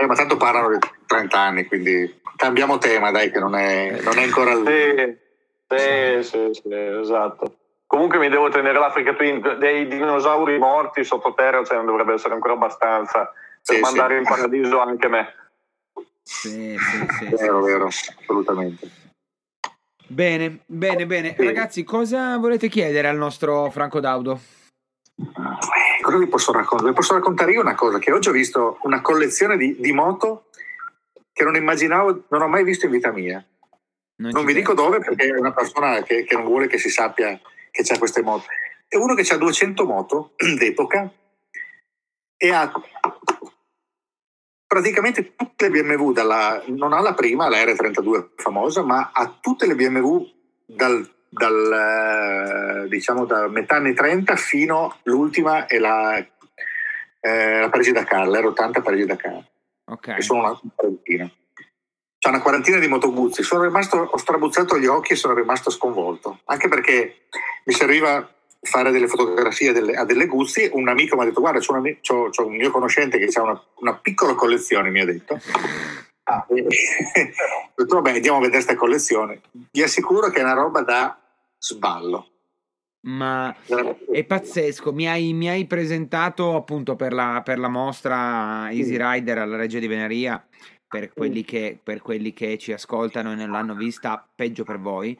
Eh, ma tanto parlano di 30 anni, quindi cambiamo tema, dai, che non è, non è ancora lì. Sì, sì, sì, esatto. Comunque mi devo tenere l'Africa Twin, dei dinosauri morti sottoterra, cioè non dovrebbe essere ancora abbastanza per sì, mandare sì. in paradiso anche me. Sì, sì, sì. Vero, vero, assolutamente. Bene, bene, bene. Ragazzi, cosa volete chiedere al nostro Franco Daudo? Cosa vi posso raccontare? Vi posso raccontare io una cosa, che oggi ho visto una collezione di, di moto che non immaginavo, non ho mai visto in vita mia. Non, non vi dico dove perché è una persona che, che, non vuole che si sappia che c'ha queste moto. È uno che ha 200 moto d'epoca e ha praticamente tutte le BMW, dalla, non ha la prima, la R32 famosa, ma ha tutte le BMW dal dal, diciamo, da metà anni 30 fino all'ultima è la, eh, la Parigi-Dakar, l'R80 Parigi-Dakar. Ok. Che sono una quarantina. C'è una quarantina di motoguzzi. Sono rimasto, ho strabuzzato gli occhi e sono rimasto sconvolto. Anche perché mi serviva fare delle fotografie delle, a delle guzzi. Un amico mi ha detto: Guarda, c'è, una, c'ho, c'ho un mio conoscente che ha una, una piccola collezione, mi ha detto. Ah, ho detto, vabbè, andiamo a vedere questa collezione. Vi assicuro che è una roba da sballo. Ma è pazzesco, mi hai, mi hai presentato appunto per la, per la, mostra Easy Rider alla Reggio di Veneria. Per quelli, che, per quelli, che, ci ascoltano e non l'hanno vista, peggio per voi.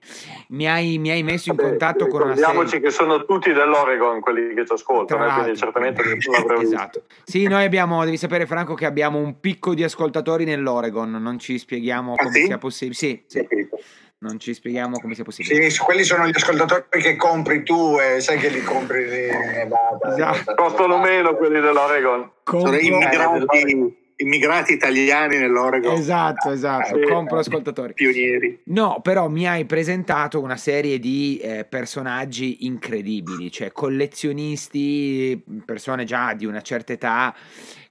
Mi hai, mi hai messo in Vabbè, contatto con una serie... che sono tutti dell'Oregon quelli che ci ascoltano, eh, quindi certamente nessuno avrebbe Esatto. Sì, noi abbiamo, devi sapere Franco che abbiamo un picco di ascoltatori nell'Oregon, non ci spieghiamo ah, come sì? sia possibile. Sì, sì non ci spieghiamo come sia possibile. Sì, quelli sono gli ascoltatori che compri tu e sai che li compri lì. Esatto. Costano meno quelli dell'Oregon. Compro... Sono immigrati, immigrati italiani nell'Oregon. Esatto, esatto. Sì. Compro ascoltatori. Pionieri. No, però mi hai presentato una serie di eh, personaggi incredibili, cioè collezionisti, persone già di una certa età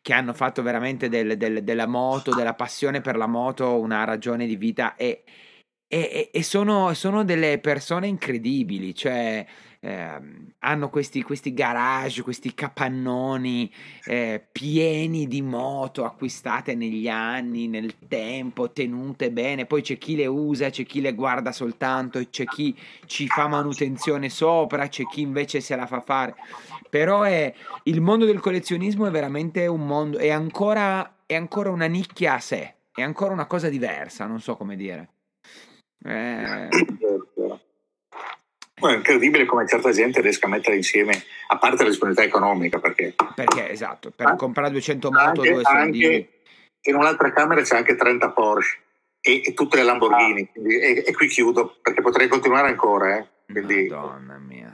che hanno fatto veramente del, del, della moto, della passione per la moto una ragione di vita e e, e sono, sono, delle persone incredibili, cioè eh, hanno questi, questi, garage, questi capannoni eh, pieni di moto acquistate negli anni, nel tempo, tenute bene, poi c'è chi le usa, c'è chi le guarda soltanto, c'è chi ci fa manutenzione sopra, c'è chi invece se la fa fare. Però è, il mondo del collezionismo è veramente un mondo, è ancora, è ancora una nicchia a sé, è ancora una cosa diversa, non so come dire. Eh... è incredibile come certa gente riesca a mettere insieme, a parte la disponibilità economica, perché... Perché, esatto, per ah, comprare 200 moto, anche, due soldi... in un'altra camera c'è anche 30 Porsche e, e tutte le Lamborghini, ah. quindi, e, e, qui chiudo, perché potrei continuare ancora, eh. Quindi... Madonna mia.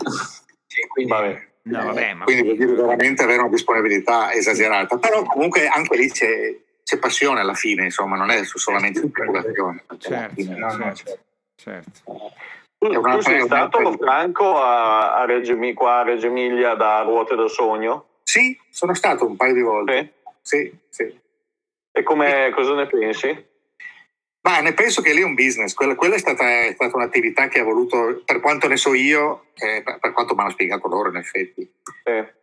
quindi, Vabbè. No, vabbè. Quindi vuol dire veramente avere una disponibilità esagerata. Però comunque anche lì c'è, c'è passione alla fine, insomma, non è solamente speculazione. Certo, no, certo, certo. certo. Tu, tu sei stato Franco a, a Reggio, qua a Reggio Emilia da Ruote del Sogno? Sì, sono stato un paio di volte. Sì, sì. sì. E come, cosa ne pensi? Ma ne penso che lì è un business, quella, quella è, stata, è, stata, un'attività che ha voluto, per quanto ne so io, eh, per, per, quanto mi hanno spiegato loro in effetti, eh.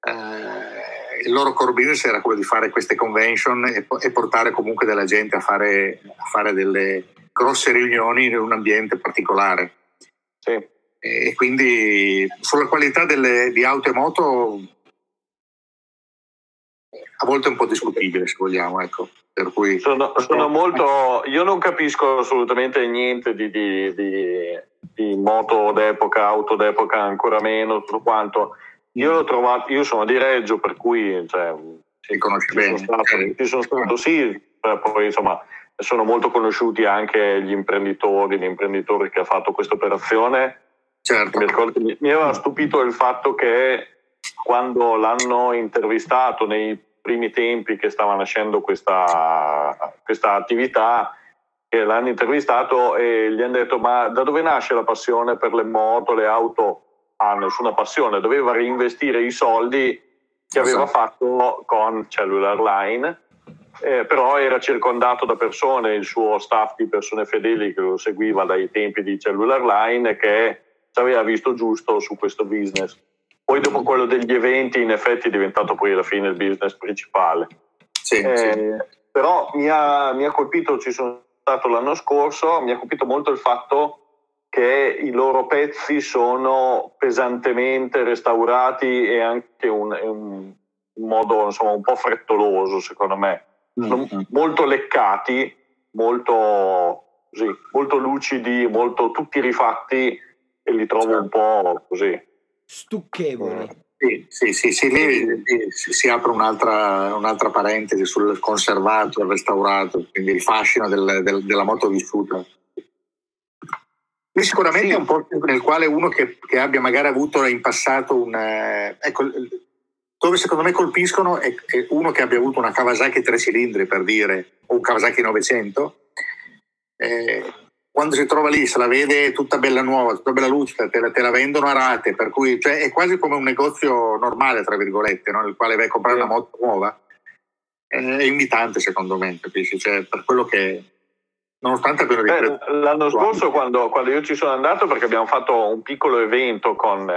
Eh, il loro core business era quello di fare queste convention e, e portare comunque della gente a fare, a fare, delle grosse riunioni in un ambiente particolare. Sì. E quindi sulla qualità delle, di auto e moto a volte è un po' discutibile se vogliamo, ecco. Per cui... sono, sono molto. Io non capisco assolutamente niente di, di, di, di, moto d'epoca, auto d'epoca, ancora meno, tutto quanto. Io l'ho trovato, io sono di Reggio, per cui cioè, ci conosci bene. Sono stato, ci sono stato, sì, poi insomma sono molto conosciuti anche gli imprenditori, l'imprenditori che ha fatto questa operazione. Certo. Mi, ricordo, mi, aveva stupito il fatto che quando l'hanno intervistato nei primi tempi che stava nascendo questa, questa attività, l'hanno intervistato e gli hanno detto ma da dove nasce la passione per le moto, le auto? Ah, nessuna passione, doveva reinvestire i soldi che aveva esatto. fatto con Cellular Line, eh, però era circondato da persone, il suo staff di persone fedeli che lo seguiva dai tempi di Cellular Line che ci aveva visto giusto su questo business. Poi dopo quello degli eventi in effetti è diventato poi alla fine il business principale. Sì, eh, sì. Però mi ha, mi ha, colpito, ci sono stato l'anno scorso, mi ha colpito molto il fatto che i loro pezzi sono pesantemente restaurati e anche un, un, modo insomma, un po' frettoloso secondo me. Mm-hmm. Molto leccati, molto, così, molto lucidi, molto tutti rifatti e li trovo certo. un po' così stucchevole. Sì, sì, sì, sì lì si apre un'altra, un'altra, parentesi sul conservato, il restaurato, quindi il fascino del, del, della moto vissuta. Lì sicuramente sì. è un po' nel quale uno che, che, abbia magari avuto in passato un... Eh, ecco, dove secondo me colpiscono è, è, uno che abbia avuto una Kawasaki tre cilindri per dire, o un Kawasaki 900, eh, quando si trova lì, se la vede tutta bella nuova, tutta bella lucida, te la, te la vendono a rate, per cui cioè, è quasi come un negozio normale, tra virgolette, no? nel quale vai a comprare una moto nuova. È invitante secondo me, capisci? Cioè, per quello che nonostante abbiano eh, l'anno scorso quando, quando, io ci sono andato perché abbiamo fatto un piccolo evento con,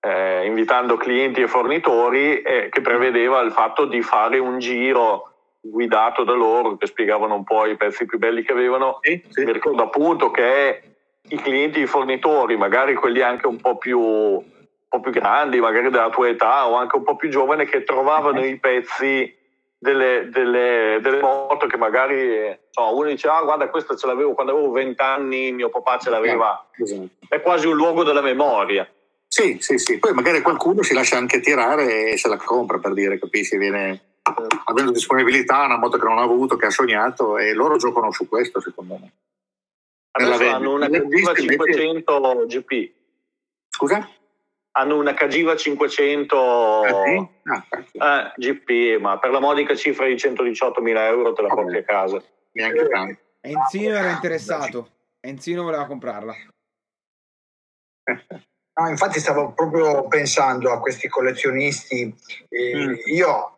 eh, invitando clienti e fornitori eh, che prevedeva il fatto di fare un giro guidato da loro che spiegavano un po' i pezzi più belli che avevano. Sì, sì. Mi ricordo appunto che i clienti, i fornitori, magari quelli anche un po' più, un po' più grandi, magari della tua età o anche un po' più giovani, che trovavano i pezzi delle, delle, delle, moto che magari insomma, uno dice ah guarda questa ce l'avevo quando avevo 20 anni mio papà ce l'aveva esatto. è quasi un luogo della memoria sì sì sì poi magari qualcuno si lascia anche tirare e se la compra per dire capisci viene avendo disponibilità, una moto che non ha avuto, che ha sognato e loro giocano su questo secondo me. Adesso hanno una Cagiva 500 GP. Scusa? Hanno una Cagiva 500 ah, sì? ah, eh, GP, ma per la modica cifra di 118.000 euro te la porti a casa. Neanche tanto. Enzino era interessato, Enzino voleva comprarla. No, infatti stavo proprio pensando a questi collezionisti. Eh, mm. Io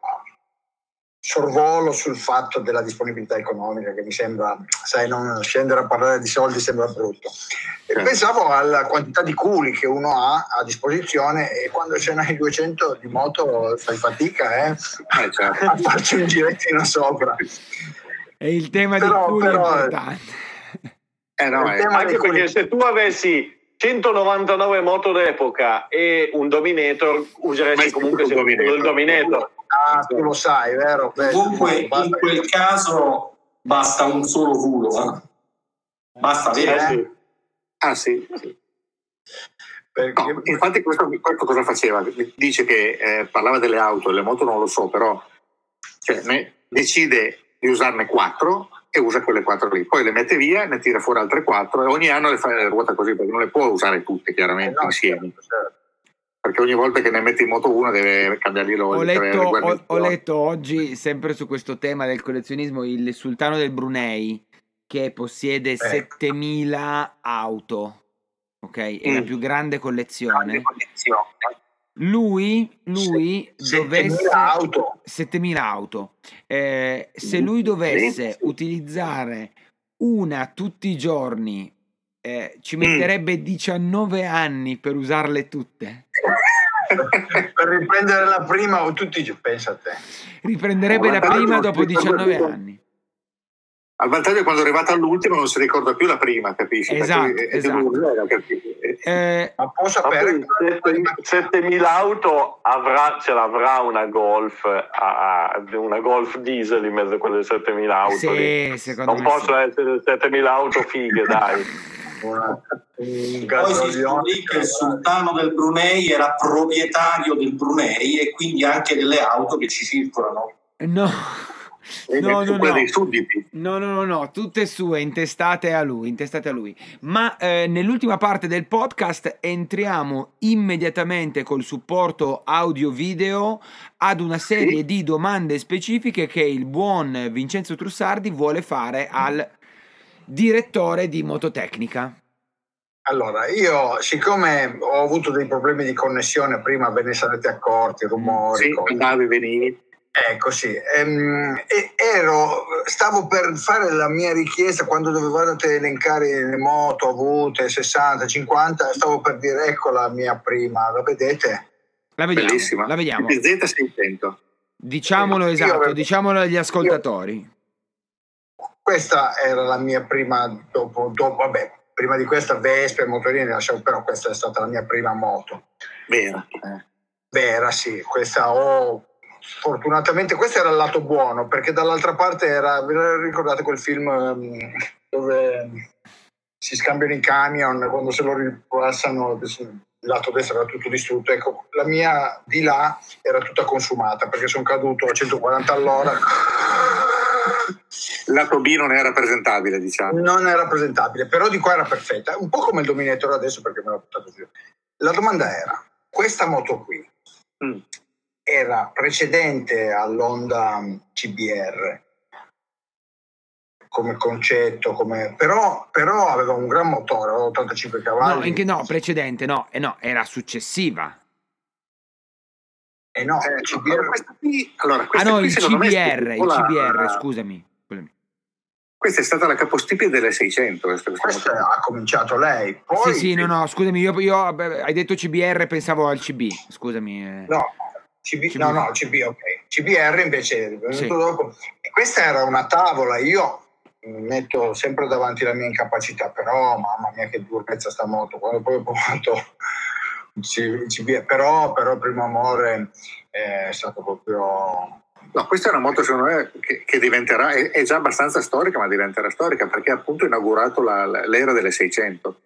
sorvolo sul fatto della disponibilità economica che mi sembra, sai, non scendere a parlare di soldi sembra brutto. E certo. pensavo alla quantità di culi che uno ha a disposizione e quando ce n'hai 200 di moto fai fatica eh? Eh, certo. a farci un girettino sopra. E il tema però, di culi però, è importante. Eh no, anche perché se tu avessi 199 moto d'epoca e un Dominator useresti comunque sempre il Dominator Ah, tu lo sai, vero? Beh, Comunque, in quel caso basta un solo culo. Eh? Basta avere. Eh, sì. Ah, sì. sì. Perché... No, infatti questo, questo, cosa faceva? Dice che eh, parlava delle auto, le moto non lo so, però cioè, decide di usarne quattro e usa quelle quattro lì. Poi le mette via, ne tira fuori altre quattro e ogni anno le fa le ruota così perché non le può usare tutte chiaramente eh no, insieme. Certo, certo. Perché ogni volta che ne metti in moto uno deve cambiare l'olio. Ho letto, ho, ho letto oggi, sempre su questo tema del collezionismo, il sultano del Brunei che possiede ecco. 7000 auto, ok? È mm. la più grande collezione. Grande collezione. Lui, lui 7000 dovesse... auto. 7000 auto. Eh, se mm. lui dovesse sì. utilizzare una tutti i giorni, eh, ci mm. metterebbe mm. 19 anni per usarle tutte. per riprendere la prima o tutti pensa a te. Riprenderebbe la prima dopo 19 anni. Al vantaggio è quando è arrivata all'ultima non si ricorda più la prima, capisci? Esatto, è, esatto. Eh, Ma può sapere 7.000 auto avrà, ce l'avrà una Golf, una Golf diesel in mezzo a quelle 7.000 auto. Sì, non possono sì. essere 7.000 auto fighe, dai. Poi si scoprì che il sultano del Brunei era proprietario del Brunei e quindi anche delle auto che ci circolano. No. No, no, no. no, no, no, no, tutte sue, intestate a lui, intestate a lui. Ma eh, nell'ultima parte del podcast entriamo immediatamente col supporto audio-video ad una serie sì. di domande specifiche che il buon Vincenzo Trussardi vuole fare al direttore di Mototecnica. Allora, io siccome ho avuto dei problemi di connessione, prima ve ne sarete accorti, rumori, sì, andavi, venivi Ecco sì, ehm, ero, stavo per fare la mia richiesta quando dovevate elencare le moto avute 60, 50, stavo per dire ecco la mia prima, la vedete? La vediamo, Bellissima. La vediamo. Z600. Diciamolo esatto, avevo, diciamolo agli ascoltatori. Io, questa era la mia prima, dopo, dopo vabbè, prima di questa Vespa e motorini lasciavo, però questa è stata la mia prima moto. Vera. Eh. Vera, sì, questa ho fortunatamente questo era il lato buono perché dall'altra parte era ricordate quel film um, dove si scambiano i camion quando se lo ripassano il lato destro era tutto distrutto ecco la mia di là era tutta consumata perché sono caduto a 140 all'ora lato B non era presentabile diciamo non era presentabile però di qua era perfetta un po' come il Dominator adesso perché me l'ho portato giù la domanda era questa moto qui mm era precedente all'Honda CBR come concetto, come... Però, però, aveva un gran motore, aveva 85 cavalli. No, anche no, precedente, no, eh no, era successiva. Eh no, eh, CBR... Qui, allora, ah no, il CBR, il CBR, scusami. Questa è stata la capostipite delle 600. Questa, questa ha cominciato lei. Poi... Sì, sì, no, no, scusami, io, io hai detto CBR, pensavo al CB, scusami. Eh. No, CB, CB. No, no, CB, ok. CBR invece è venuto sì. dopo. E questa era una tavola, io metto sempre davanti la mia incapacità, però mamma mia che durezza sta moto, quando poi ho provato CB, però, però il primo amore è stato proprio... No, questa è una moto secondo me che, che diventerà, è, è, già abbastanza storica, ma diventerà storica perché ha appunto inaugurato la, l'era delle 600.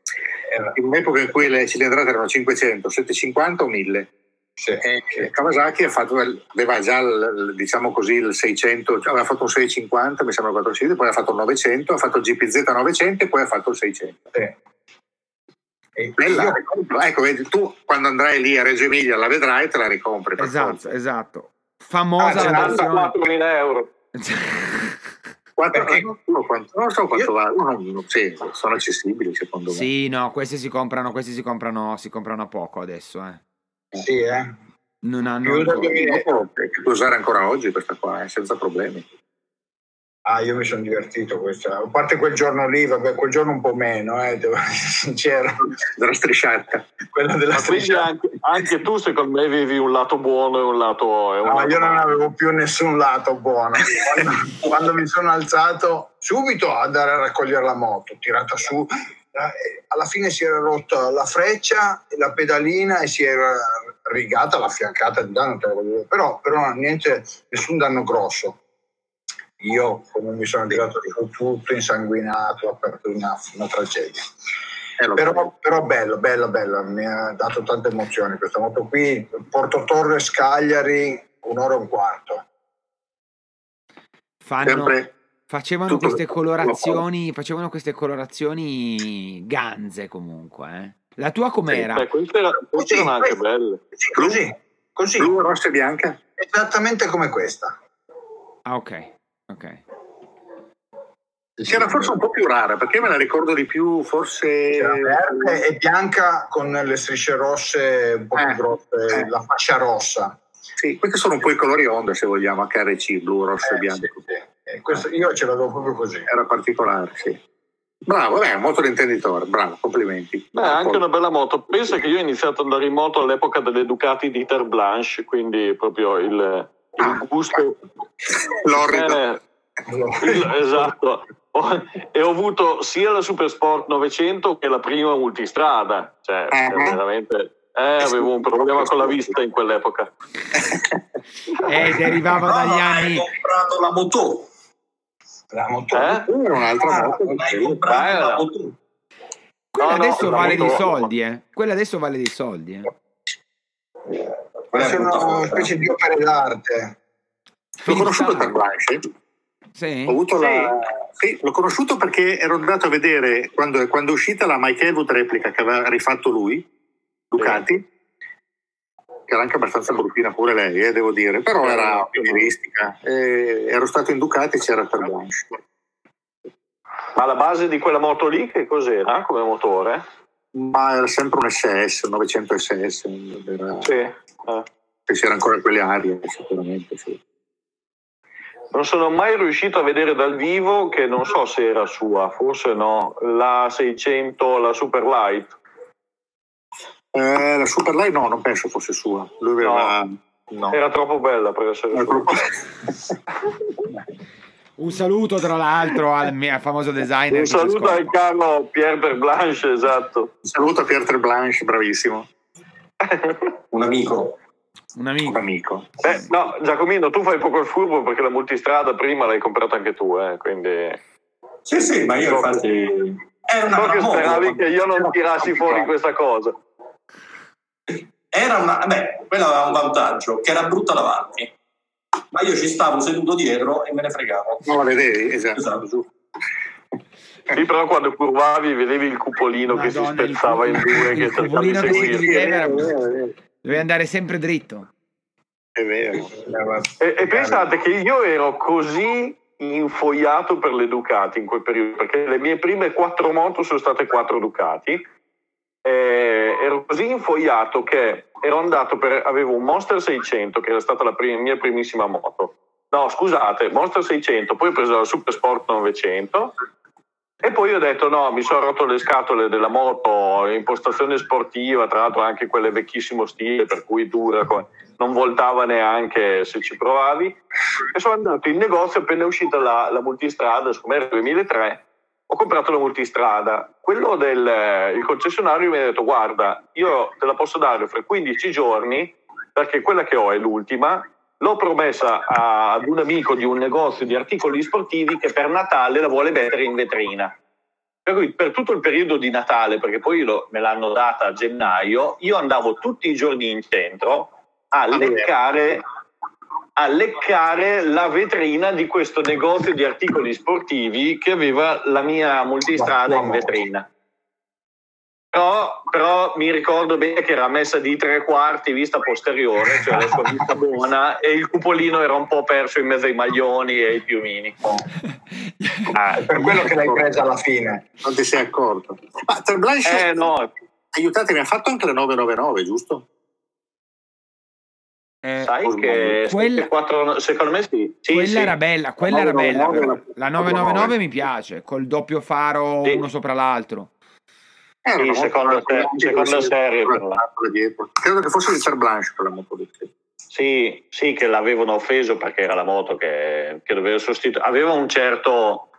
In un'epoca in cui le cilindrate erano 500, 750 o 1000 sì, e, sì. Kawasaki fatto, aveva già il, diciamo così il 600 aveva fatto un 650 mi sembra 400 poi ha fatto il 900 ha fatto il GPZ 900 e poi ha fatto il 600 sì. Bella, io... ecco vedi tu quando andrai lì a Reggio Emilia la vedrai e te la ricompri esatto esatto famosa ah, la versione 4.000 euro Quanto, quanto, non so quanto io... va, no, sì, sono accessibili secondo me. Sì, no, questi si comprano, questi si comprano, si comprano a poco adesso. Eh. Sì, eh. Non hanno... Più puoi usare ancora oggi questa qua, eh, senza problemi. Ah, io mi sono divertito questa. A parte quel giorno lì, vabbè, quel giorno un po' meno, eh, devo essere sincero. Della strisciata. Quella della strisciata. Anche, anche, tu, secondo me, avevi un lato buono e un lato. Un no, lato io non avevo più nessun lato buono. Quando, quando mi sono alzato, subito ad andare a raccogliere la moto, tirata su, eh, alla fine si era rotta la freccia, la pedalina e si era rigata la fiancata di danno, però, però niente, nessun danno grosso. Io come mi sono tirato su tutto insanguinato, aperto una, una tragedia. Eh, però, però, bello, bello, bello, mi ha dato tante emozioni questa moto qui. Porto Torres Cagliari, un'ora e un quarto. Fanno, Sempre Facevano queste colorazioni, facevano queste colorazioni ganze comunque, eh. La tua com'era? Sì, queste, era, queste erano anche belle. Sì, così, così. Blu, rossa e bianca? Esattamente come questa. Ah, ok, ok. Che era forse un po' più rara, perché me la ricordo di più, forse... C'era verde e bianca con le strisce rosse un po' più Eh, grosse, eh. la fascia rossa. Sì, questi sono un po' i colori onda, se vogliamo, HRC, blu, rosso e Eh, bianco. sì, sì. Questo- io ce l'avevo proprio così. Era particolare, sì. Bravo, beh, moto di intenditore, bravo, complimenti. Beh, anche una bella moto. Pensa che io ho iniziato ad andare in moto all'epoca delle Ducati di Ter Blanche, quindi proprio il, il Ah, gusto. L'orrido. Eh, il- esatto. E ho avuto sia la Super Sport 900 che la prima multistrada. Cioè, Eh. veramente. Eh, avevo un problema con la vista in quell'epoca. Eh, derivava dagli No, Hai anni... comprato la moto. La moto. Eh? Era un'altra Ah, moto. Hai comprato Eh, la no. moto. Quella No, adesso vale dei soldi, eh. Quella adesso vale dei soldi, eh. Quella è una specie di opere d'arte. L'ho conosciuto Philip per Blanche. Sì? Ho avuto Sì. la... sì, l'ho conosciuto perché ero andato a vedere quando, quando è uscita la Mike Elwood replica che aveva rifatto lui, Ducati, che era anche abbastanza bruttina pure lei, eh, devo dire, però Eh, era no. pionieristica. E ero stato in Ducati e c'era per Blanche. Ma la base di quella moto lì che cos'era come motore? Ma era sempre un SS, un 900 SS, era... Sì. eh. che c'era ancora quelle arie, sicuramente sì. Non sono mai riuscito a vedere dal vivo, che non so se era sua, forse no, la 600, la Super Light. Eh, la Superlight no, non penso fosse sua. Lui aveva... No. Era troppo bella per essere Era sua. Un saluto tra l'altro al, mio- famoso designer. Un che saluto al caro Pierre Berblanche, esatto. Un saluto a Pierre Blanche, bravissimo, Un amico. Un un amico. amico. Beh, no, Giacomino, tu fai poco il furbo perché la multistrada prima l'hai comprata anche tu, eh, quindi... Sì, sì, ma io So- infatti... Era una So che speravi che io non tirassi fuori questa cosa. Era una... Beh, quella aveva un vantaggio, che era brutta davanti. Ma io ci stavo seduto dietro e me ne fregavo. Non la vedevi? Esatto. Esatto. Sì, però quando curvavi vedevi il cupolino che si Madonna, spezzava in due, il che cupolino che si seguire. divideva. Devi andare sempre dritto. È vero. E, e pensate che io ero così infoiato per le Ducati in quel periodo, perché le mie prime quattro moto sono state quattro Ducati. E ero così infoiato che ero andato per. avevo un Monster 600, che era stata la prima- mia primissima moto. No, scusate, Monster 600, poi ho preso la Super Sport 900. E poi ho detto no, mi sono rotto le scatole della moto, impostazione sportiva, tra l'altro anche quelle vecchissimo stile, per cui dura, non voltava neanche se ci provavi. E sono andato in negozio appena uscita la, la multistrada, siccome era il 2003, ho comprato la multistrada. Quello del il concessionario mi ha detto guarda, io te la posso dare fra 15 giorni perché quella che ho è l'ultima. L'ho promessa a- ad un amico di un negozio di articoli sportivi che per Natale la vuole mettere in vetrina. Per cui per tutto il periodo di Natale, perché poi lo- me l'hanno data a gennaio, io andavo tutti i giorni in centro a leccare, a leccare la vetrina di questo negozio di articoli sportivi che aveva la mia multistrada in vetrina. Però, però mi ricordo bene che era messa di tre quarti vista posteriore, cioè la sua vista buona, e il cupolino era un po' perso in mezzo ai maglioni e ai piumini. Ah, per quello che l'hai presa alla fine. Non ti sei accorto. Ma Terblanche, Eh no, aiutatemi, ha fatto anche le 999, giusto? Eh, sai che Quella- che quattro- secondo me sì. Sì, quella sì. era bella, quella era 999 bella. la- però. La 999 mi piace, col doppio faro Sì. uno sopra l'altro. Era Sì, con- se- seconda serie. Credo che fosse di Terblanche quella moto lì. sì. Sì, che l'avevano offeso perché era la moto che, che doveva sostituire. Aveva un certo,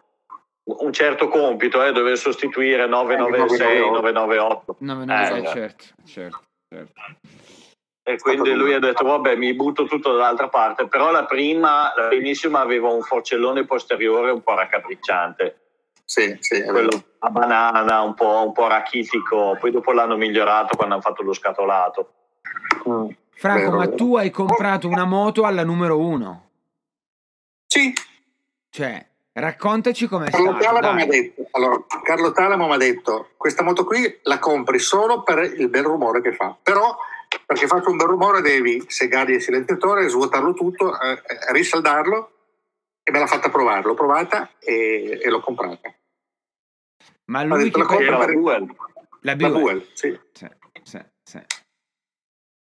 un certo compito, eh, doveva sostituire 996, 998. No, no, Eh, eh, eh. certo, certo, certo. E quindi lui ha detto, vabbè, mi butto tutto dall'altra parte. Però la prima, la primissima, aveva un forcellone posteriore un po' raccapricciante. Sì, sì, è. Quello a banana, un po', un po' rachitico. Poi dopo l'hanno migliorato quando hanno fatto lo scatolato. Mm. Franco, Vero, ma tu hai comprato una moto alla numero uno. Sì, Cioè, Raccontaci com'è Carlo stato. Talamo mi ha detto, allora, Carlo Talamo mi ha detto, questa moto qui la compri solo per il bel rumore che fa, però perché faccio un bel rumore devi segare il silenziatore, svuotarlo tutto, eh, eh, risaldarlo e me l'ha fatta provare, l'ho provata e, e l'ho comprata. Ma lui detto, che la compra Era per la Buell. La la Buell. Buell, sì. Sì, sì, sì.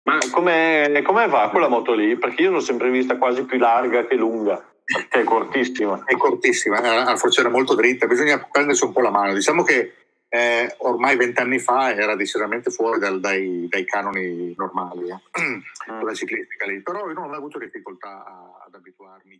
Ma come, come va quella moto lì? Perché io l'ho sempre vista quasi più larga che lunga, perché è cortissima. È cortissima, è una forciera molto dritta, bisogna prendersi un po' la mano. Diciamo che eh, ormai vent'anni fa era decisamente fuori dal- dai, dai canoni normali, eh. Mm. quella ciclistica lì, però io non ho avuto difficoltà ad abituarmi.